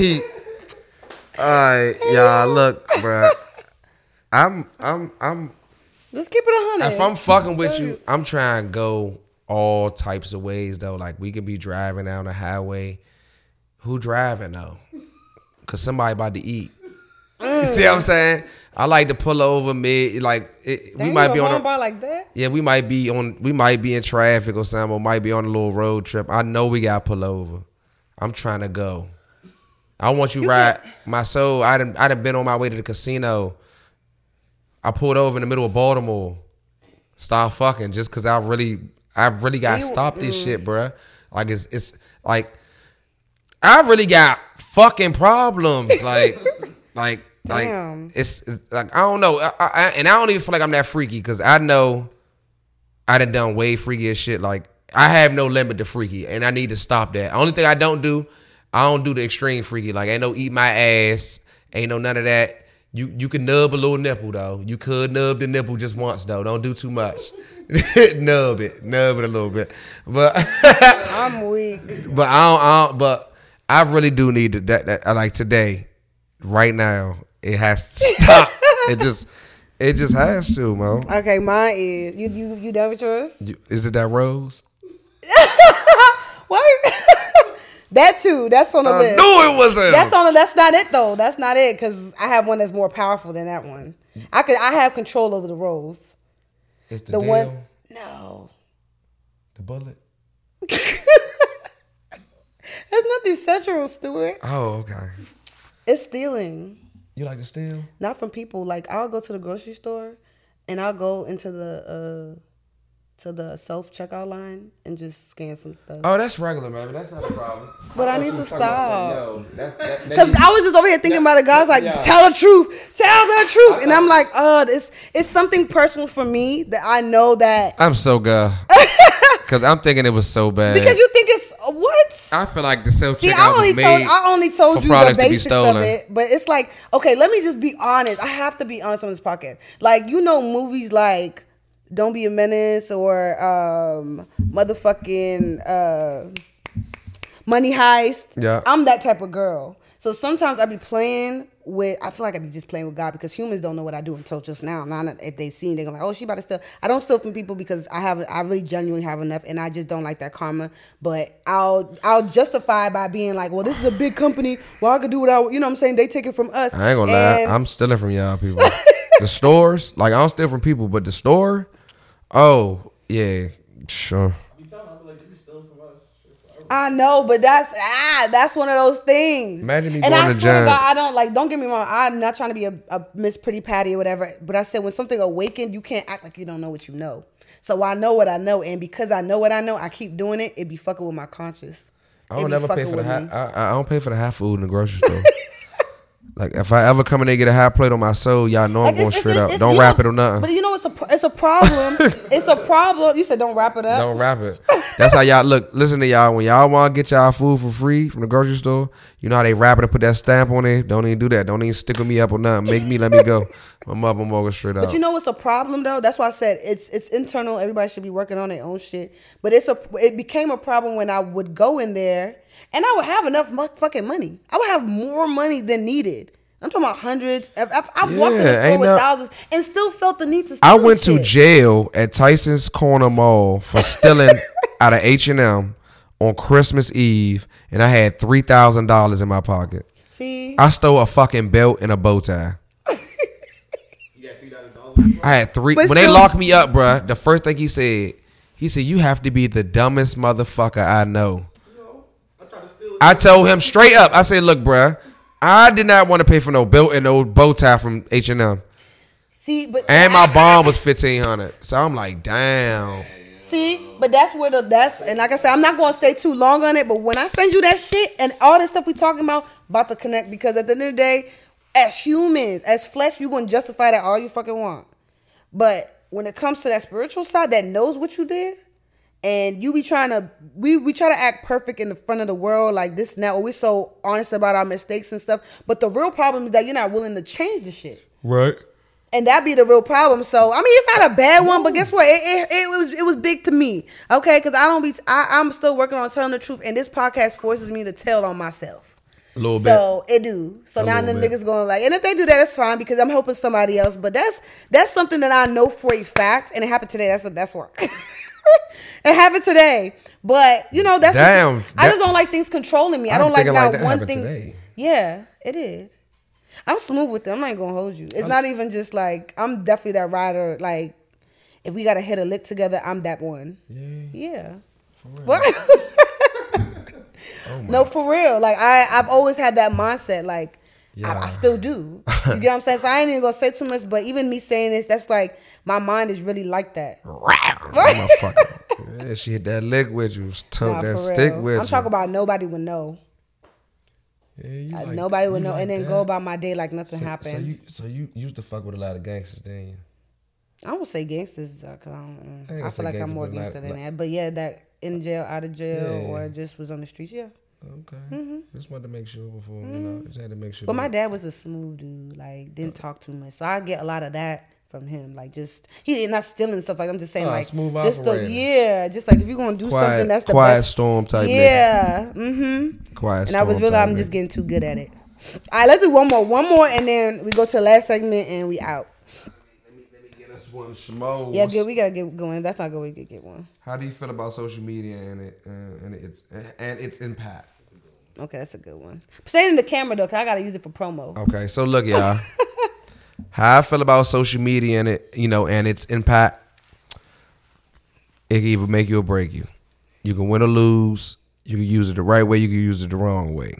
all right, y'all. Look, bruh. I'm I'm I'm Let's keep it a hundred. if I'm fucking with you, I'm trying to go all types of ways though. Like we could be driving down the highway. Who driving though? Cause somebody about to eat. You see what I'm mm. saying? I like to pull over mid. Like it, we might be on. A, like that. yeah, we might be on. We might be in traffic or something. Or might be on a little road trip. I know we got to pull over. I'm trying to go. I want you, ride my soul. I done, I done been on my way to the casino. I pulled over in the middle of Baltimore. Stop fucking just cause I really, I really got to stop this shit, bruh. Like it's, it's like, I really got fucking problems. Like, like, like Damn. it's, it's like I don't know, I, I, and I don't even feel like I'm that freaky because I know I done done way freakier shit. Like I have no limit to freaky, and I need to stop that. Only thing I don't do, I don't do the extreme freaky. Like ain't no eat my ass, ain't no none of that. You you can nub a little nipple though. You could nub the nipple just once though. Don't do too much. nub it, nub it a little bit. But I'm weak. but I don't, I don't. But I really do need to, that. That like today, right now, it has to stop. it just, it just has to, Mo. Okay, mine is you. You you done with yours? You- Is it that rose? Why? that too. That's on the I list. knew it was him. That's on. The, that's not it though. That's not it because I have one that's more powerful than that one. I could. I have control over the rose. It's the, The one. No. the bullet. There's nothing sexual, Stuart. Oh, okay. It's stealing. You like to steal? Not from people. Like I'll go to the grocery store, and I'll go into the uh, to the self checkout line and just scan some stuff. Oh, that's regular, man. That's not a problem. But I thought need to was talking about stop. that's that, that Because I was just over here thinking about it, guys. Like, Yeah. tell the truth, tell the truth, and I'm uh-uh. like, uh, oh, this it's something personal for me that I know that I'm so good. Because I'm thinking it was so bad. because you think it's uh, what? I feel like the self See, checkout I only told. I only told you the products to be basics of it, but it's like okay, let me just be honest. I have to be honest on this podcast. Like you know, movies like "Don't Be a Menace" or um, motherfucking uh, Money Heist. Yeah. I'm that type of girl. So sometimes I be playing with. I feel like I be just playing with God because humans don't know what I do until just now. Now that if they seen, they're gonna like, oh, she about to steal. I don't steal from people because I have. I really genuinely have enough, and I just don't like that karma. But I'll I'll justify by being like, well, this is a big company. Well, I could do what I. You know what I'm saying? They take it from us. I ain't gonna And- lie. I'm stealing from y'all people. the stores, like I don't steal from people, but the store, oh yeah, sure. You tell them, I'm like, you be stealing from us. Shit, forever. I know, but that's ah, that's one of those things. Imagine me and going I to swear to God, I don't like. Don't get me wrong. I'm not trying to be a, a Miss Pretty Patty or whatever. But I said when something awakened, you can't act like you don't know what you know. So I know what I know, and because I know what I know, I keep doing it. It be fucking with my conscience. I don't be never pay for the hot. I, I don't pay for the hot food in the grocery store. like if I ever come in there and get a hot plate on my soul, y'all know I'm Like, going it's- straight it's- up. it's- Don't you wrap know- it or nothing. But you know, it's a it's a problem. it's a problem. You said don't wrap it up. Don't wrap it. That's how y'all look. Listen to y'all. When y'all want to get y'all food for free from the grocery store, you know how they wrap it and put that stamp on it. Don't even do that. Don't even stick with me up or nothing. Make me let me go. I'm up. I'm walking straight up. But you know what's a problem though? That's why I said it's it's internal. Everybody should be working on their own shit. But it's a it became a problem when I would go in there and I would have enough mu- fucking money. I would have more money than needed. I'm talking about hundreds. I've, I've, I've walked in the store with no- thousands and still felt the need to. Steal I went to shit. jail at Tyson's Corner Mall for stealing out of H and M on Christmas Eve, and I had three thousand dollars in my pocket. See, I stole a fucking belt and a bow tie. You got three thousand dollars. I had three. But when they locked me up, bruh, the first thing he said, he said, "You have to be the dumbest motherfucker I know." I tried to steal. I told him straight up. I said, "Look, bruh, I did not want to pay for no belt and no bow tie from H and M, see, but and my bond was fifteen hundred. So I'm like, damn. See, but that's where the that's and like I said, I'm not going to stay too long on it. But when I send you that shit and all this stuff we talking about, about to connect because at the end of the day, as humans, as flesh, you gonna justify that all you fucking want. But when it comes to that spiritual side that knows what you did, and you be trying to we we try to act perfect in the front of the world like this now. We're so honest about our mistakes and stuff. But the real problem is that you're not willing to change the shit Right. and that be the real problem. So I mean, it's not a bad one, but guess what? It, it, it was it was big to me, okay? Because I don't be I, I'm still working on telling the truth, and this podcast forces me to tell on myself. A little bit. So it do. So A now the bit. niggas going like, and if they do that, it's fine because I'm helping somebody else. But that's that's something that I know for a fact, and it happened today. That's that's work. it happened today, but you know that's Damn, Just, I just don't like things controlling me. I I'm don't like like not that one thing. today. Yeah, it is. I'm smooth with them. I'm not gonna hold you. It's not even just like I'm definitely that rider. Like if we gotta hit a lick together, I'm that one. Yeah. What? Oh no, for real. Like I, I've always had that mindset. Like I, I still do. You get what I'm saying? So I ain't even gonna say too much. But even me saying this, that's like my mind is really like that. Yeah, she hit that lick with you. Took Nah, that stick real. with I'm you. talking about nobody would know. Yeah, you Uh, like- nobody would know, like and then that? go about my day like nothing So- happened. So you, so you used to fuck with a lot of gangsters, then you? I won't say gangsters because I, don't, ain't I feel like I'm more gangster than that. But yeah, that in jail, out of jail, Yeah. or just was on the streets. Yeah. Okay. Just wanted to make sure before, you know, just had to make sure. Mm-hmm. But my dad was a smooth dude. Like didn't talk too much, so I get a lot of that from him. Like just he not stealing stuff. Like I'm just saying, Oh, like smooth just the yeah, just like if you're gonna do Quiet- something, that's the quiet best. storm type nigga. Yeah. Mm-hmm. Quiet And I was storm really, I'm just getting too good at it. All right, let's do one more, one more, and then we go to the last segment and we out. Let me, let me get us one schmoes. Yeah, good. We gotta get going. That's not good. We could get one. How do you feel about social media and it uh, and its and its impact? Okay, that's a good one. Say it in the camera though, cause I gotta use it for promo. Okay, so look, y'all. how I feel about social media and it, you know, and its impact. It can either make you or break you. You can win or lose. You can use it the right way. You can use it the wrong way.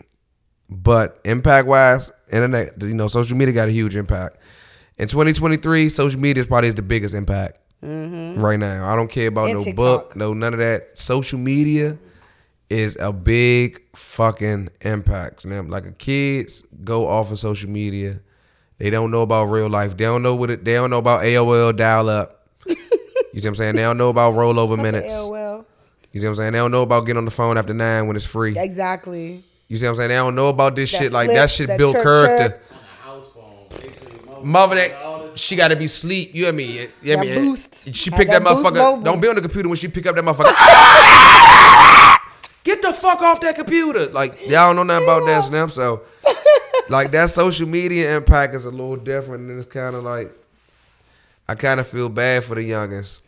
But impact wise, internet, you know, social media got a huge impact. In 2023, social media is probably the biggest impact mm-hmm. right now. I don't care about And no TikTok. book, no none of that. Social media is a big fucking impact. Now, like a kids go off of social media. They don't know about real life. They don't know what it. They don't know about AOL dial up. you see what I'm saying? They don't know about rollover minutes. AOL. You see what I'm saying? They don't know about getting on the phone after nine when it's free. Exactly. You see what I'm saying? They don't know about this That shit. Like that shit that build chirp, character. chirp. House phone. Make sure your mother, that she gotta be sleep. You hear me? You hear me? boost. She picked that, that motherfucker. mobile. Don't be on the computer when she pick up that motherfucker. Get the fuck off that computer. Like y'all don't know nothing about that snap. So like that social media impact is a little different and it's kinda like I kinda feel bad for the youngins.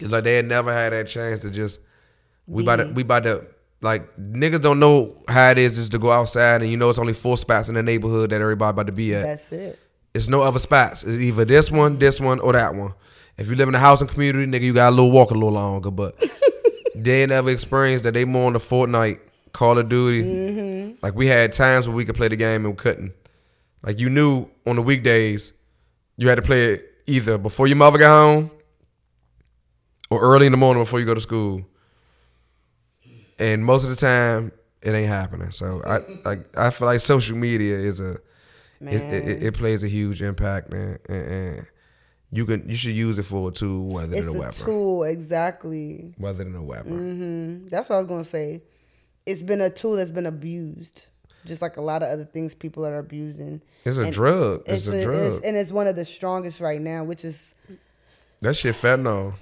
It's like they had never had that chance to just we about to we about to like niggas don't know how it is just to go outside and you know it's only four spots in the neighborhood that everybody about to be at. That's it. It's no other spots. It's either this one, this one, or that one. If you live in a housing community, nigga, you got a little walk a little longer. But they ain't never experienced that. They more on the Fortnite, Call of Duty. Mm-hmm. Like we had times where we could play the game and we couldn't. Like you knew on the weekdays, you had to play it either before your mother got home or early in the morning before you go to school. And most of the time, it ain't happening. So I like I feel like social media is a it, it, it- plays a huge impact, man. And, and you can you should use it for a tool rather It's than a a weapon. tool, exactly. Rather than a weapon. Mm-hmm. That's what I was gonna say. It's been a tool that's been abused, just like a lot of other things people are abusing. It's a And drug. It's, a, drug. it's- and it's one of the strongest right now, which is that shit fentanyl.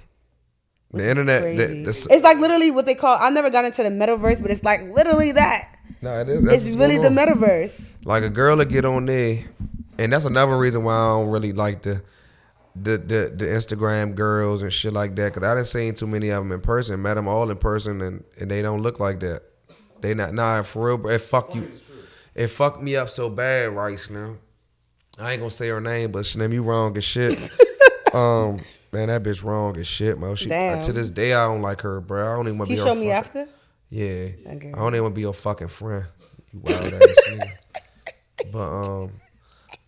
The internet. the, it's like literally what they call. I never got into the metaverse, but it's like literally that. no, it is. That's It's really the metaverse. Like a girl to get on there, and that's another reason why I don't really like the the the, the Instagram girls and shit like that. Cause I didn't seen too many of them in person. Met them all in person, and and they don't look like that. They not nah for real. Bro, it fuck you. It fucked me up so bad, Rice. Now I ain't gonna say her name, but Slim, you wrong as shit. um. Man, that bitch wrong as shit, man. She, Damn. To this day, I don't like her, bro. I don't even want to be her showed me fucking- after. yeah. Okay. I don't even want to be your fucking friend. You wild ass nigga. But um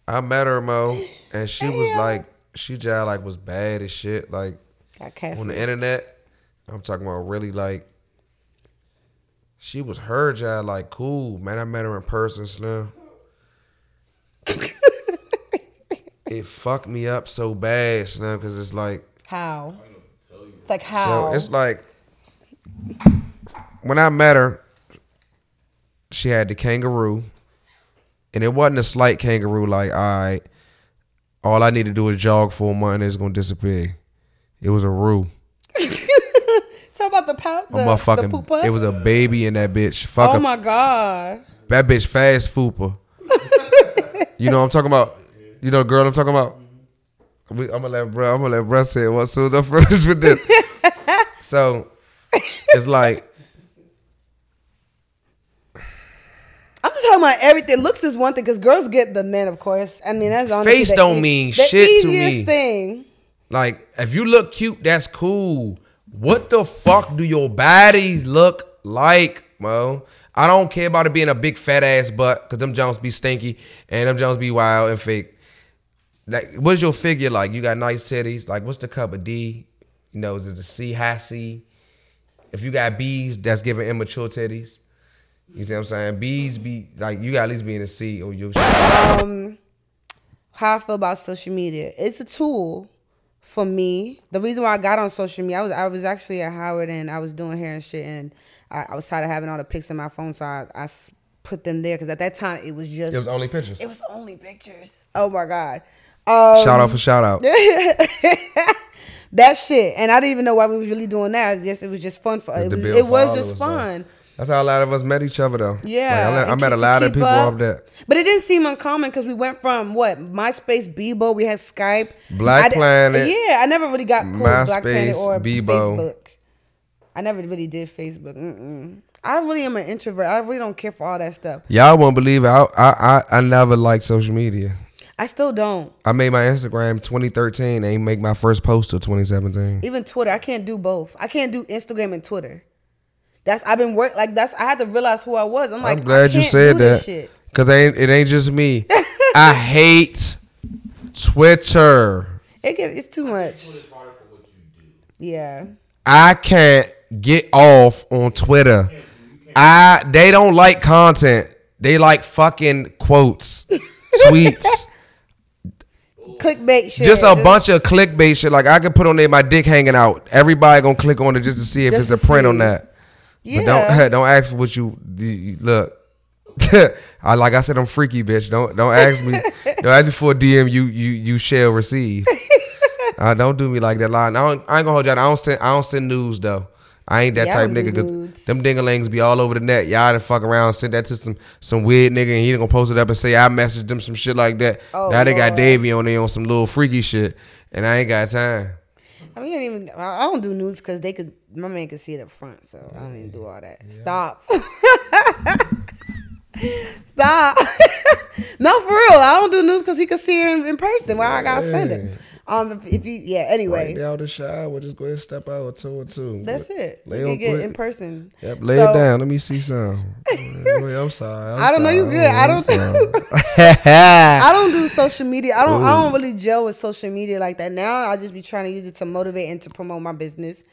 I met her, Mo, and she was like she just like was bad as shit. Like on the internet. I'm talking about really like she was her job like cool. Man, I met her in person, Slim. it fucked me up so bad, Slim, because it's like How? It's like how? so it's like when I met her, she had the kangaroo, and it wasn't a slight kangaroo. Like, all right, all I need to do is jog for a month, and it's gonna disappear. It was a roo, Talk the a The, fupa? it was a baby in that bitch. Fuck Oh a- my god. that bitch fast fupa. you know what I'm talking about? You know, the girl I'm talking about. We, I'm gonna let bro. I'm gonna let bro say it once soon as I'm finished with this. so it's like I'm just talking about everything. Looks is one thing because girls get the men, of course. I mean, that's honestly Face don't e- mean shit to easiest me. thing. Like, if you look cute, that's cool. What the fuck do your body look like, Mo? I don't care about it being a big fat ass butt, cause them Jones be stinky and them Jones be wild and fake. Like, what's your figure like? You got nice titties. Like, what's the cup of D? You know, is it the C, high C? If you got B's, that's giving immature titties. You see what I'm saying? B's be like you got at least be in a C or you. Um, how I feel about social media. It's a tool for me. The reason why I got on social media, I was I was actually at Howard and I was doing hair and shit, and I, I was tired of having all the pics in my phone, so I, I put them there because at that time it was just It was only pictures. it was only pictures. Oh my god. Um, Shout out for shout out. that shit, and I didn't even know why we was really doing that. I guess it was just fun for it. Was, it was just fun. That's how a lot of us met each other though. Yeah, Like, I, I met a lot of people up. off that. But it didn't seem uncommon because we went from what MySpace, Bebo, we had Skype, Black I Planet, Yeah, I never really got cool with Black Planet MySpace, or Bebo. Facebook. I never really did Facebook. Mm-mm. I really am an introvert. I really don't care for all that stuff. Y'all won't believe it. I I I, I never liked social media. I still don't. I made my Instagram 2013. and make my first post till 2017. Even Twitter, I can't do both. I can't do Instagram and Twitter. That's I've been work like that's. I had to realize who I was. I'm like, I'm glad I you can't said do this that. Shit. Cause it ain't, it ain't just me. I hate Twitter. It gets, it's too much. It's harder for what Yeah. I can't get off on Twitter. I they don't like content. They like fucking quotes, tweets, Clickbait shit. just a bunch of clickbait shit. Like I could put on there my dick hanging out. Everybody gonna click on it just to see if Just it's a print see. on that. Yeah. But don't don't ask for what you, you- look. I like I said I'm freaky bitch. Don't don't ask me. don't ask me for a DM you you you shall receive. uh, don't do me like that. Line. I, don't, I ain't gonna hold you. I don't send I don't send news though. I ain't that I type nigga. Cause them dingalings be all over the net. Y'all done fuck around, send that to some some weird nigga, and he gonna post it up and say I messaged them some shit like that. Oh, now they got Lord. Davy on there on some little freaky shit, and I ain't got time. I mean, even. I don't do nudes because they could. My man could see it up front, so I don't even do all that. Stop. Stop. no, for real. I don't do nudes because he could see it in, in person. Why I gotta send it? Um, if, if you, yeah. Anyway, Right out the shower, just go ahead and step out with two or two. that's it. Lay You can get quick. in person. Yep, lay So- it down. Let me see some. I'm sorry. I'm I don't know, you good. I don't-. I don't do social media. I don't. I don't really gel with social media like that. Now I just be trying to use it to motivate and to promote my business.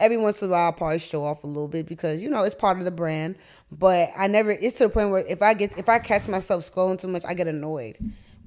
Every once in a while, I'll probably show off a little bit because you know it's part of the brand. But I never. It's to the point where if I get if I catch myself scrolling too much, I get annoyed.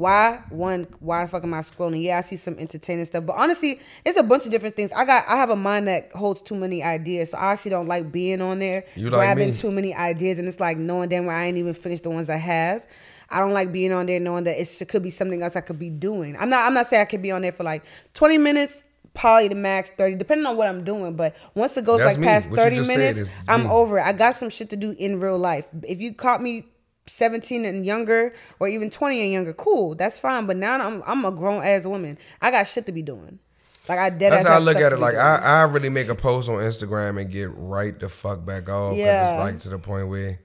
Why? One, why the fuck am I scrolling? Yeah, I see some entertaining stuff, but honestly, it's a bunch of different things. I got, I have a mind that holds too many ideas, so I actually don't like being on there, You like grabbing me. too many ideas, and it's like knowing damn well I ain't even finished the ones I have. I don't like being on there knowing that it's, it could be something else I could be doing. I'm not. I'm not saying I could be on there for like 20 minutes, probably the max 30, depending on what I'm doing. But once it goes That's like me. past What 30 minutes, I'm me. over it. I got some shit to do in real life. If you caught me 17 and younger, or even 20 and younger, cool, that's fine. But now I'm I'm a grown ass woman. I got shit to be doing. Like I dead. That's ass how I look at it. Like doing. I, I really make a post on Instagram and get right the fuck back off. Yeah. It's like to the point where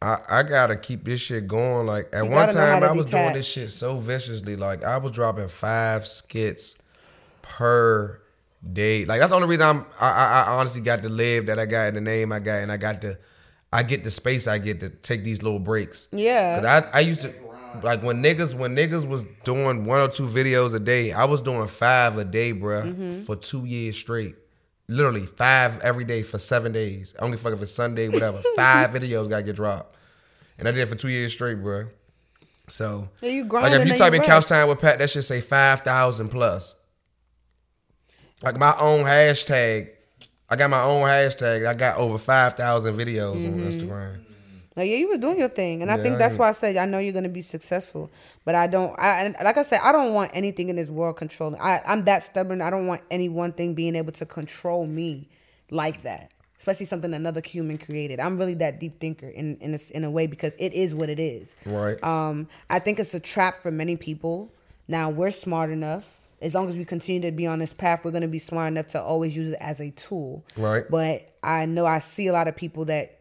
I I gotta keep this shit going. Like at You one gotta know how time I was doing this shit so viciously. Like I was dropping five skits per day. Like that's the only reason I'm I, I, I honestly got the live that I got in the name I got and I got the I get the space I get to take these little breaks. Yeah. I, I used to like when niggas when niggas was doing one or two videos a day, I was doing five a day, bruh, Mm-hmm. for two years straight. Literally five every day for seven days. I Only fuck if it's Sunday, whatever. five videos gotta get dropped, and I did it for two years straight, bruh. So Yeah, you like if you type you in couch time with Pat, that should say five thousand plus. Like my own hashtag, I got my own hashtag. I got over five thousand videos Mm-hmm. on Instagram. Like yeah, you was doing your thing, and I think that's why I said I know you're gonna be successful, but I don't. I and like I said, I don't want anything in this world controlling. I I'm that stubborn. I don't want any one thing being able to control me like that. Especially something another human created. I'm really that deep thinker in in a, in a way because it is what it is. Right. Um, I think it's a trap for many people. Now we're smart enough. As long as we continue to be on this path, we're gonna be smart enough to always use it as a tool. Right. But I know I see a lot of people that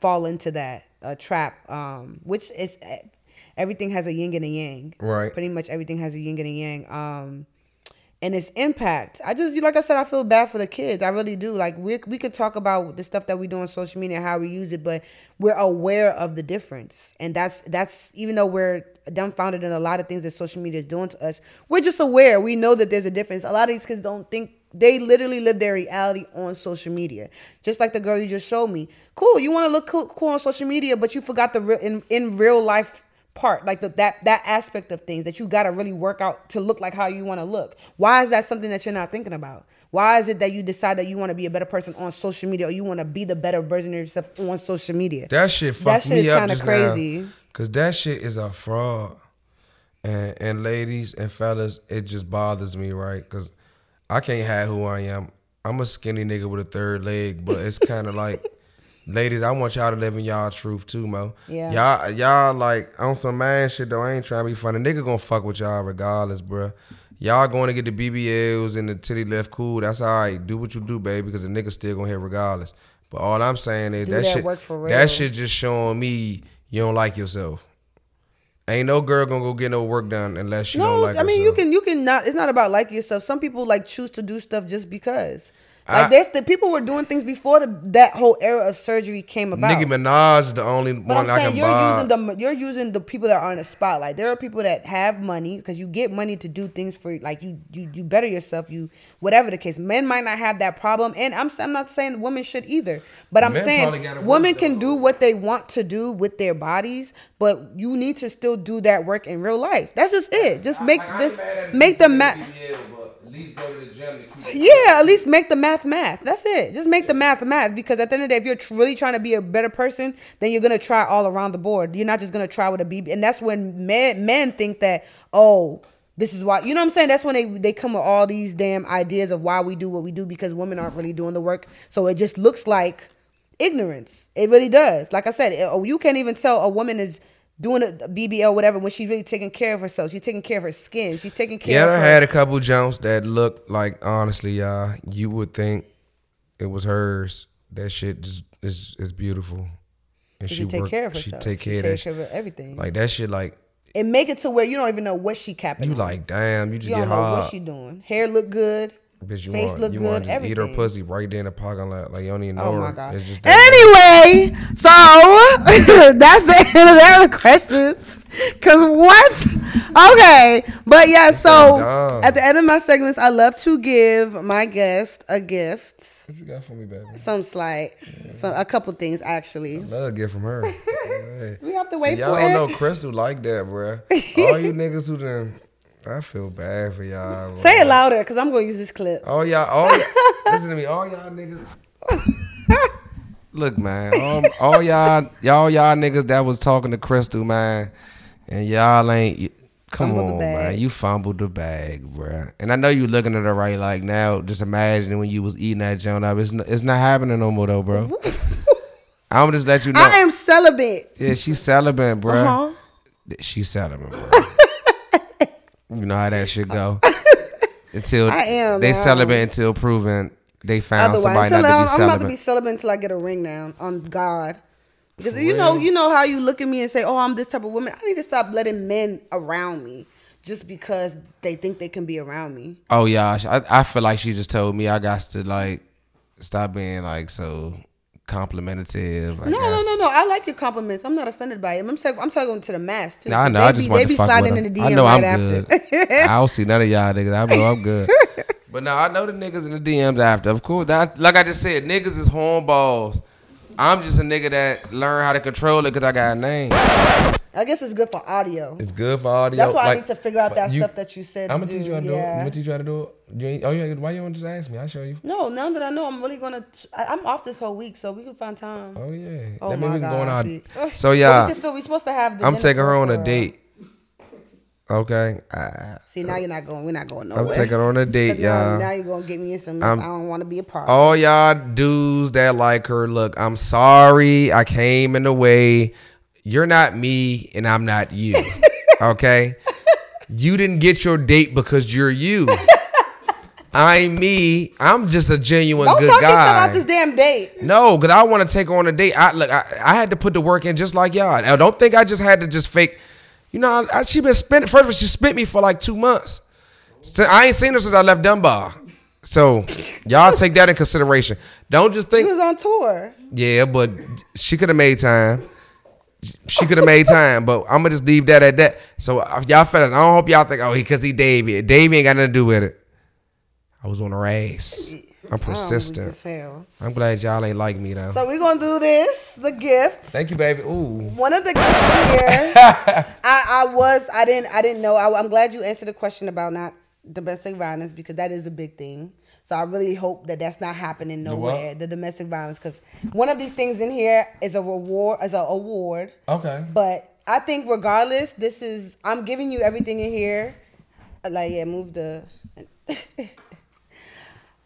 fall into that uh, trap, um, which is eh, everything has a yin and a yang. Right. Pretty much everything has a yin and a yang. Um, and its impact. I just like I said, I feel bad for the kids. I really do. Like we we could talk about the stuff that we do on social media and how we use it, but we're aware of the difference. And that's that's even though we're dumbfounded in a lot of things that social media is doing to us, we're just aware. We know that there's a difference. A lot of these kids don't think they literally live their reality on social media. Just like the girl you just showed me. Cool, you want to look cool, cool on social media, but you forgot the real in, in real life part like the, that that aspect of things that you got to really work out to look like how you want to look why is that something that you're not thinking about why is it that you decide that you want to be a better person on social media or you want to be the better version of yourself on social media That shit fucked That shit me is up kinda crazy. now. Cause that shit is a fraud. And and ladies and fellas, it just bothers me, right? Cause I can't hide who I am. I'm a skinny nigga with a third leg, but it's kind of like, ladies, I want y'all to live in y'all truth too, mo. Yeah. Y'all y'all like on some man shit though. I ain't trying to be funny. Nigga gonna fuck with y'all regardless, bruh. Y'all going to get the BBLs and the titty left cool. That's all right. Do what you do, baby, because the nigga still gonna hit regardless. But all I'm saying is Do that, that shit. work for real. That shit just showing me you don't like yourself. Ain't no girl gonna go get no work done unless don't no like i mean you can you can not it's not about like yourself. Some people like choose to do stuff just because Like I- this, the people were doing things before the, that whole era of surgery came about. Nicki Minaj is the only But one I'm I saying can you're buy. using the you're using the people that are in the spotlight. There are people that have money because you get money to do things for like you you you better yourself. You whatever the case. Men might not have that problem, and I'm I'm not saying women should either. But I'm Men saying women can though. do what they want to do with their bodies, but you need to still do that work in real life. That's just it. Just make this make the math. At least go to the gym to keep Yeah, at least make the math math. That's it. Just make the math math because at the end of the day, if you're really trying to be a better person, then you're gonna try all around the board. You're not just gonna try with a BB, and that's when men men think that oh. This is why you know what I'm saying. That's when they they come with all these damn ideas of why we do what we do because women aren't really doing the work. So it just looks like ignorance. It really does. Like I said, it- oh, you can't even tell a woman is doing a BBL whatever when she's really taking care of herself. She's taking care of her skin. She's taking care Yeah, of I her. had a couple jumps that looked like honestly, y'all, you would think it was hers. That shit just is is beautiful. And she, take work- care of She herself. take care of take that. care of everything. Like that shit. Like and make it to where you don't even know what she capping. you on. like, damn, you just you don't know hard. what she doing. Hair look good. Bitch, you face want look you good. want to eat her pussy right there in the parking lot. Like you don't even oh know Oh her. my god. It's just Anyway, so that's the end of their questions. Cause what? Okay, but yeah. So dumb. at the end of my segments, I love to give my guest a gift. What you got for me, baby? Some slight, some a couple things actually. Love a gift from her. Hey. We have to wait See, y'all for don't it. know Crystal like that, bruh. All you niggas who done, I feel bad for y'all. Say it louder, cause I'm gonna use this clip. All y'all, all y'all, listen to me. All y'all niggas. Look, man. All, all y'all, y'all, y'all niggas that was talking to Crystal, man, and y'all ain't. Come Fumbled on, man. You fumbled the bag, bro. And I know you looking at her right like now. Just imagine when you was eating that joint up. It's not, it's not happening no more though, bro. I'm just let you know. I am celibate. yeah, she's celibate, bro. Uh-huh. She's celibate, bruh. You know how that shit go. Until I am, they now. celibate until proven they found Otherwise, somebody not I'm, to be I'm about to be celibate until I get a ring now on God. Because you know, you know how you look at me and say, "Oh, I'm this type of woman." I need to stop letting men around me just because they think they can be around me. Oh yeah, I, I feel like she just told me I got to like stop being like so complimentative. I No, no, guess. no, no. I like your compliments. I'm not offended by it. I'm saying, I'm talking to the mass too. Nah, I know. They I be, just they be to fuck sliding in the. DM I know right I'm after. good. I don't see none of y'all niggas. I know I'm good. But now I know the niggas in the DMs after. Of course, that, like I just said, niggas is hornballs. I'm just a nigga that learned how to control it because I got a name. I guess it's good for audio. It's good for audio. That's why I need to figure out that you- stuff that you said. I'm gonna to teach you how to do. do it. I'm gonna teach you how to do it. You oh yeah, why you want to just ask me? I'll show you. No, now that I know, I'm really gonna. I, I'm off this whole week, so we can find time. Oh yeah. Oh that my means we can go on god! see. So yeah, we can still. We supposed to have. The I'm taking her on a date. Okay. Uh, See now you're not going. We're not going nowhere. I'm taking her on a date, now, y'all. now you're gonna get me in some mess. I'm- I don't want to be a part. All y'all dudes that like her, look, I'm sorry I came in the way. You're not me and I'm not you. Okay? You didn't get your date because you're you. I'm me. I'm just a genuine good guy. don't good guy. out this damn date. No, because I want to take her on a date. I look, I, I had to put the work in just like y'all. I don't think I just had to just fake. You know, I, she been spent. First of all, she spent me for like two months. So I ain't seen her since I left Dunbar. So y'all take that in consideration. Don't just think. He was on tour. yeah, but she could have made time. She could have made time, but I'm gonna just leave that at that. So y'all fellas, I don't hope y'all think, oh, he because he Davy. Davy ain't got nothing to do with it. I was on a race. I'm oh, I'm persistent. as. I'm glad y'all ain't like me though. So we're gonna do this. The gift. Thank you, baby. Ooh. One of the gifts in here, I, I was, I didn't, I didn't know. I, I'm glad you answered the question about not domestic violence because that is a big thing. So I really hope that that's not happening nowhere. The domestic violence, because one of these things in here is a reward, as an award. Okay. But I think regardless, this is I'm giving you everything in here. Like yeah, move the.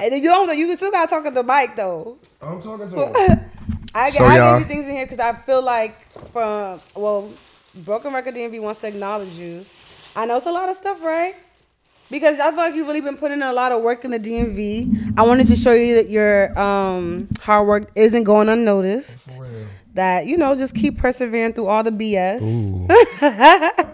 and you don't know. You still gotta talk at the mic though. I'm talking to him. I, So, I y'all- gave you things in here because I feel like from well, Broken Record DMV wants to acknowledge you. I know it's a lot of stuff, right? Because I feel like you've really been putting in a lot of work in the DMV. I wanted to show you that your um, hard work isn't going unnoticed. That you know, just keep persevering through all the BS.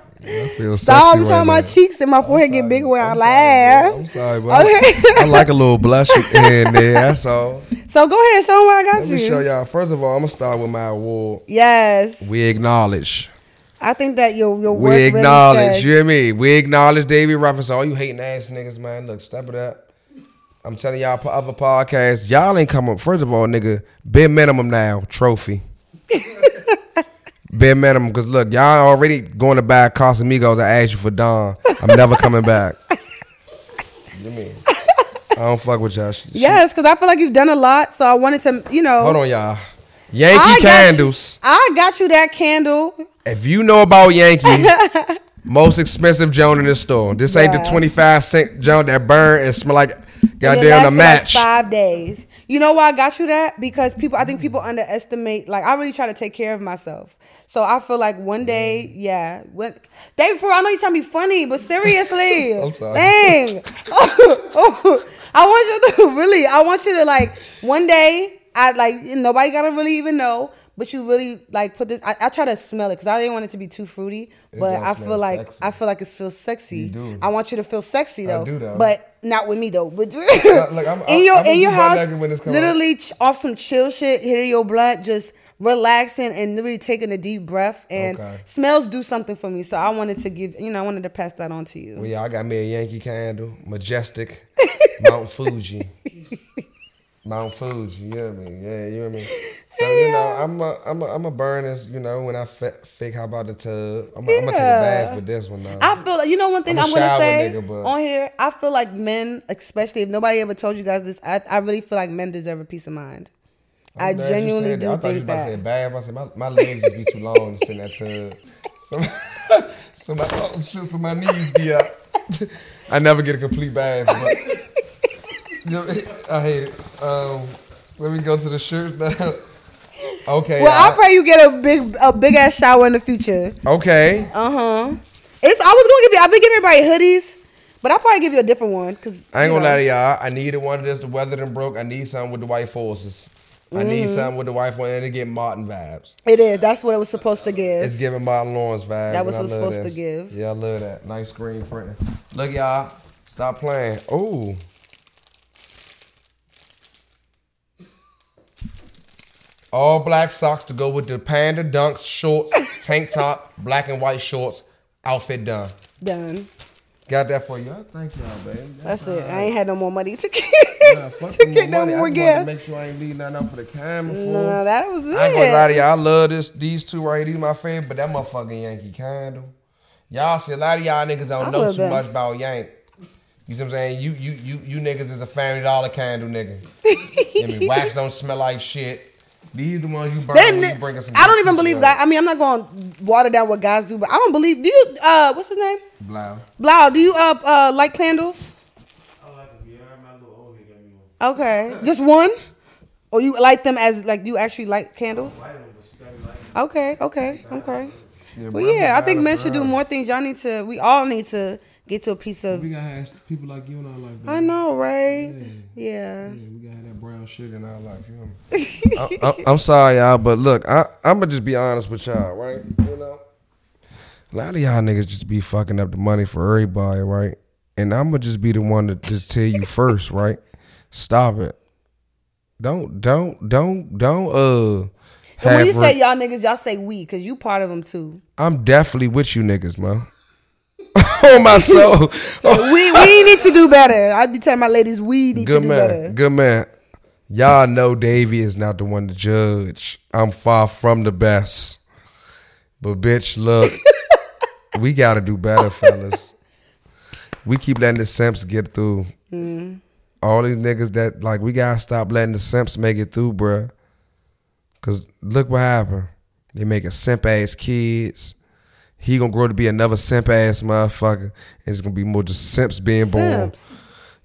feel Stop sexy trying right my cheeks and my forehead get bigger when I laugh. I'm sorry, but Okay. I, I like a little blush and there. That's all. So go ahead, show them what I got Let you. Let me show y'all. First of all, I'm gonna start with my award. Yes, We acknowledge. I think that your your work We really acknowledge. says- you hear me? We acknowledge Davy Ruffin. All you hating ass niggas, man. Look, step it up. I'm telling y'all, other podcasts, y'all ain't coming. First of all, nigga, bare minimum now, trophy. bare minimum, because look, y'all already going to buy Casamigos. I asked you for Don. I'm never coming back. You mean? I don't fuck with y'all. Sh- Yes, because I feel like you've done a lot. So I wanted to, you know. Hold on, y'all. Yankee I candles. You, I got you that candle. If you know about Yankee, most expensive joint in the store. This ain't the 25 cent joint that burn and smell like goddamn a match. Like five days. You know why I got you that? Because people, I think mm. people underestimate. Like I really try to take care of myself. So I feel like one day, mm. yeah, when David, for I know you're trying to be funny, but seriously, I'm sorry. Dang, I want you to really. I want you to like one day. I like nobody gotta really even know. But you really like put this. I, I try to smell it because I didn't want it to be too fruity. But I feel like sexy. I feel like it feels sexy. You do. I want you to feel sexy though. though. But not with me though. But look, I'm- in your I'm in your house, naked when this come literally ch- off some chill shit, hitting your blood, just relaxing and really taking a deep breath. And Okay. smells do something for me. So I wanted to give, you know, I wanted to pass that on to you. Well, yeah, I got me a Yankee candle, majestic, Mount Fuji. Mount Fuji, you know what I mean? Yeah, you hear me? So, you know, I'm a, I'm a, I'm a burn this, you know, when I fa- fake how about the tub. I'm, a, I'm gonna take a bath with this one, though. I feel like you know one thing I'm I'm, gonna say nigga, on here. I feel like men, especially if nobody ever told you guys this, I, I really feel like men deserve a peace of mind. I I'm you genuinely that. do I thought you think about to say that. bath. I said my, my legs would be too long to sit in that tub. So, so my oh shit, so my knees be up. I never get a complete bath. But, Know, I hate it. Um, let me go to the shirt now. Okay. Well, I I- pray you get a big a big ass shower in the future. Okay. Uh huh. It's I was gonna give you. I've been giving everybody hoodies, but I'll probably give you a different one because I ain't gonna lie to y'all. I needed one of this. The weather done broke. I need something with the white forces. I need Mm-hmm. something with the white forces and to get Martin vibes. It is. That's what it was supposed to give. It's giving Martin Lawrence vibes. That was what it was supposed to give. Yeah, I love that. Nice screen printing. Look, y'all. Stop playing. Oh. All black socks to go with the panda dunks, shorts, tank top, black and white shorts. Outfit done. Done. Got that for you. Thank y'all, baby. That's it. I ain't had no more money to get Nah, to get no money. More gas. make sure I ain't leaving nothing out for the camera. No, no, that was it. I ain't gonna lie to y'all. I love this. These two right here, these my favorite. But that motherfucking Yankee candle. Y'all see a lot of y'all niggas don't I know too that. much about Yank. You see what I'm saying? You you you you niggas is a family dollar candle nigga. I mean, wax don't smell like shit. These the ones you burn Then, when you bring us some. I don't even believe out. guys. I mean, I'm not going to water down what guys do, but I don't believe. Do you? Uh, what's his name? Blau. Blau. Do you uh uh like candles? I like them. Yeah, my little old nigga gave me one. Okay, just one, or you like them as like do you actually light candles? Light them, but she got me Okay, okay, okay. Yeah, Well, yeah, I think men should do more things. Y'all need to. We all need to get to a piece of. We gotta have people like you and I like that. I know, right? Yeah. Yeah, we gotta have that brown sugar in our life. You know I, I, I'm sorry, y'all, but look, I, I'm gonna just be honest with y'all, right? You know, a lot of y'all niggas just be fucking up the money for everybody, right? And I'm gonna just be the one to just tell you first, right? Stop it. Don't, don't, don't, don't. Uh, And when you re- say y'all niggas, y'all say we, cause you part of them too. I'm definitely with you niggas, man. On my soul. So we we need to do better. I'd be telling my ladies we need Good to do man. better. Good man. Y'all know Davy is not the one to judge. I'm far from the best. But bitch, look, we gotta do better, fellas. We keep letting the simps get through. Mm-hmm. All these niggas that like we gotta stop letting the simps make it through, bruh. Cause look what happened. They making simp ass kids. He gonna grow to be another simp ass motherfucker. And it's gonna be more just simps being born.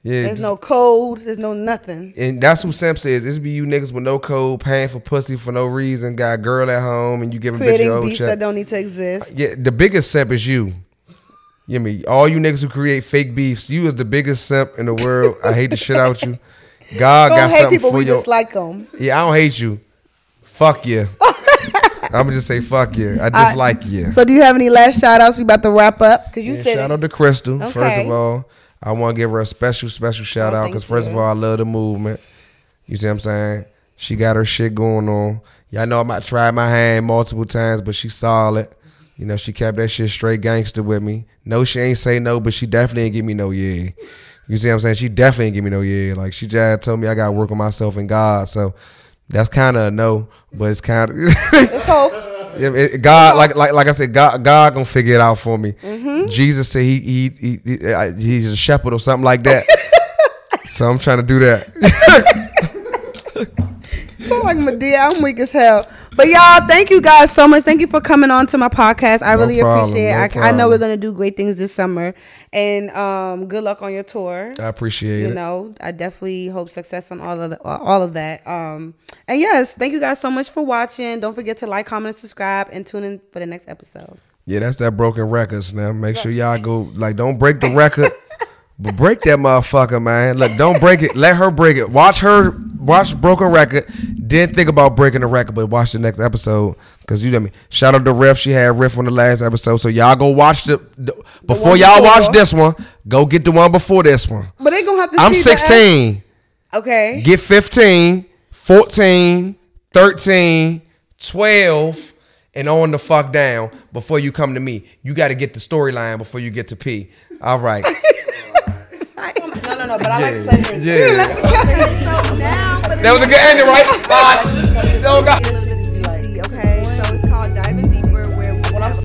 Yeah, There's just- no code. There's no nothing. and that's who Simps is. This be you niggas with no code, paying for pussy for no reason, got a girl at home, and you giving bitch Creating your old beefs check. that don't need to exist. Yeah, the biggest simp is you. You know me? All you niggas who create fake beefs, you is the biggest simp in the world. I hate the shit out you. God Don't got hate something people. for We you. just like them. yeah, I don't hate you. Fuck you. I'm gonna just say fuck yeah. I just like yeah. So do you have any last shout outs? We about to wrap up because you Yeah, said shout it. out to Crystal. First of all, I want to give her a special, special shout Oh, out because first of all, I love the movement. You see what I'm saying? She got her shit going on. Y'all know I might try my hand multiple times, but she solid. You know, she kept that shit straight gangster with me. No, she ain't say no, but she definitely ain't give me no yeah. You see what I'm saying? She definitely ain't give me no yeah. Like she just told me I got to work on myself and God. So that's kind of a no, but it's kind of. Let's hope. God, like like like I said, God God gonna figure it out for me. Mm-hmm. Jesus said he he, he, he he's a shepherd or something like that. so I'm trying to do that. Sound like Madea. I'm weak as hell. But y'all, thank you guys so much. Thank you for coming on to my podcast. I No really problem, appreciate no it. I, I know we're gonna do great things this summer. And um, good luck on your tour. I appreciate you it. know, I definitely hope success on all of the, all of that. Um, and yes, thank you guys so much for watching. Don't forget to like, comment, and subscribe, and tune in for the next episode. Yeah, that's that broken records. Now make sure y'all go like don't break the record, but break that motherfucker, man. Look, don't break it. Let her break it. Watch her watch broken record. Then think about breaking the record, but watch the next episode because you know me. Shout out to Riff. She had Riff on the last episode, so y'all go watch the, the before one y'all before. watch this one. Go get the one before this one. But they gonna have to. I'm see the- 16. Okay. Get 15, 14, 13, 12, and on the fuck down before you come to me. You got to get the storyline before you get to P. All right. But I like playing. Yeah. So now, That was a good ending, right? Bye. God.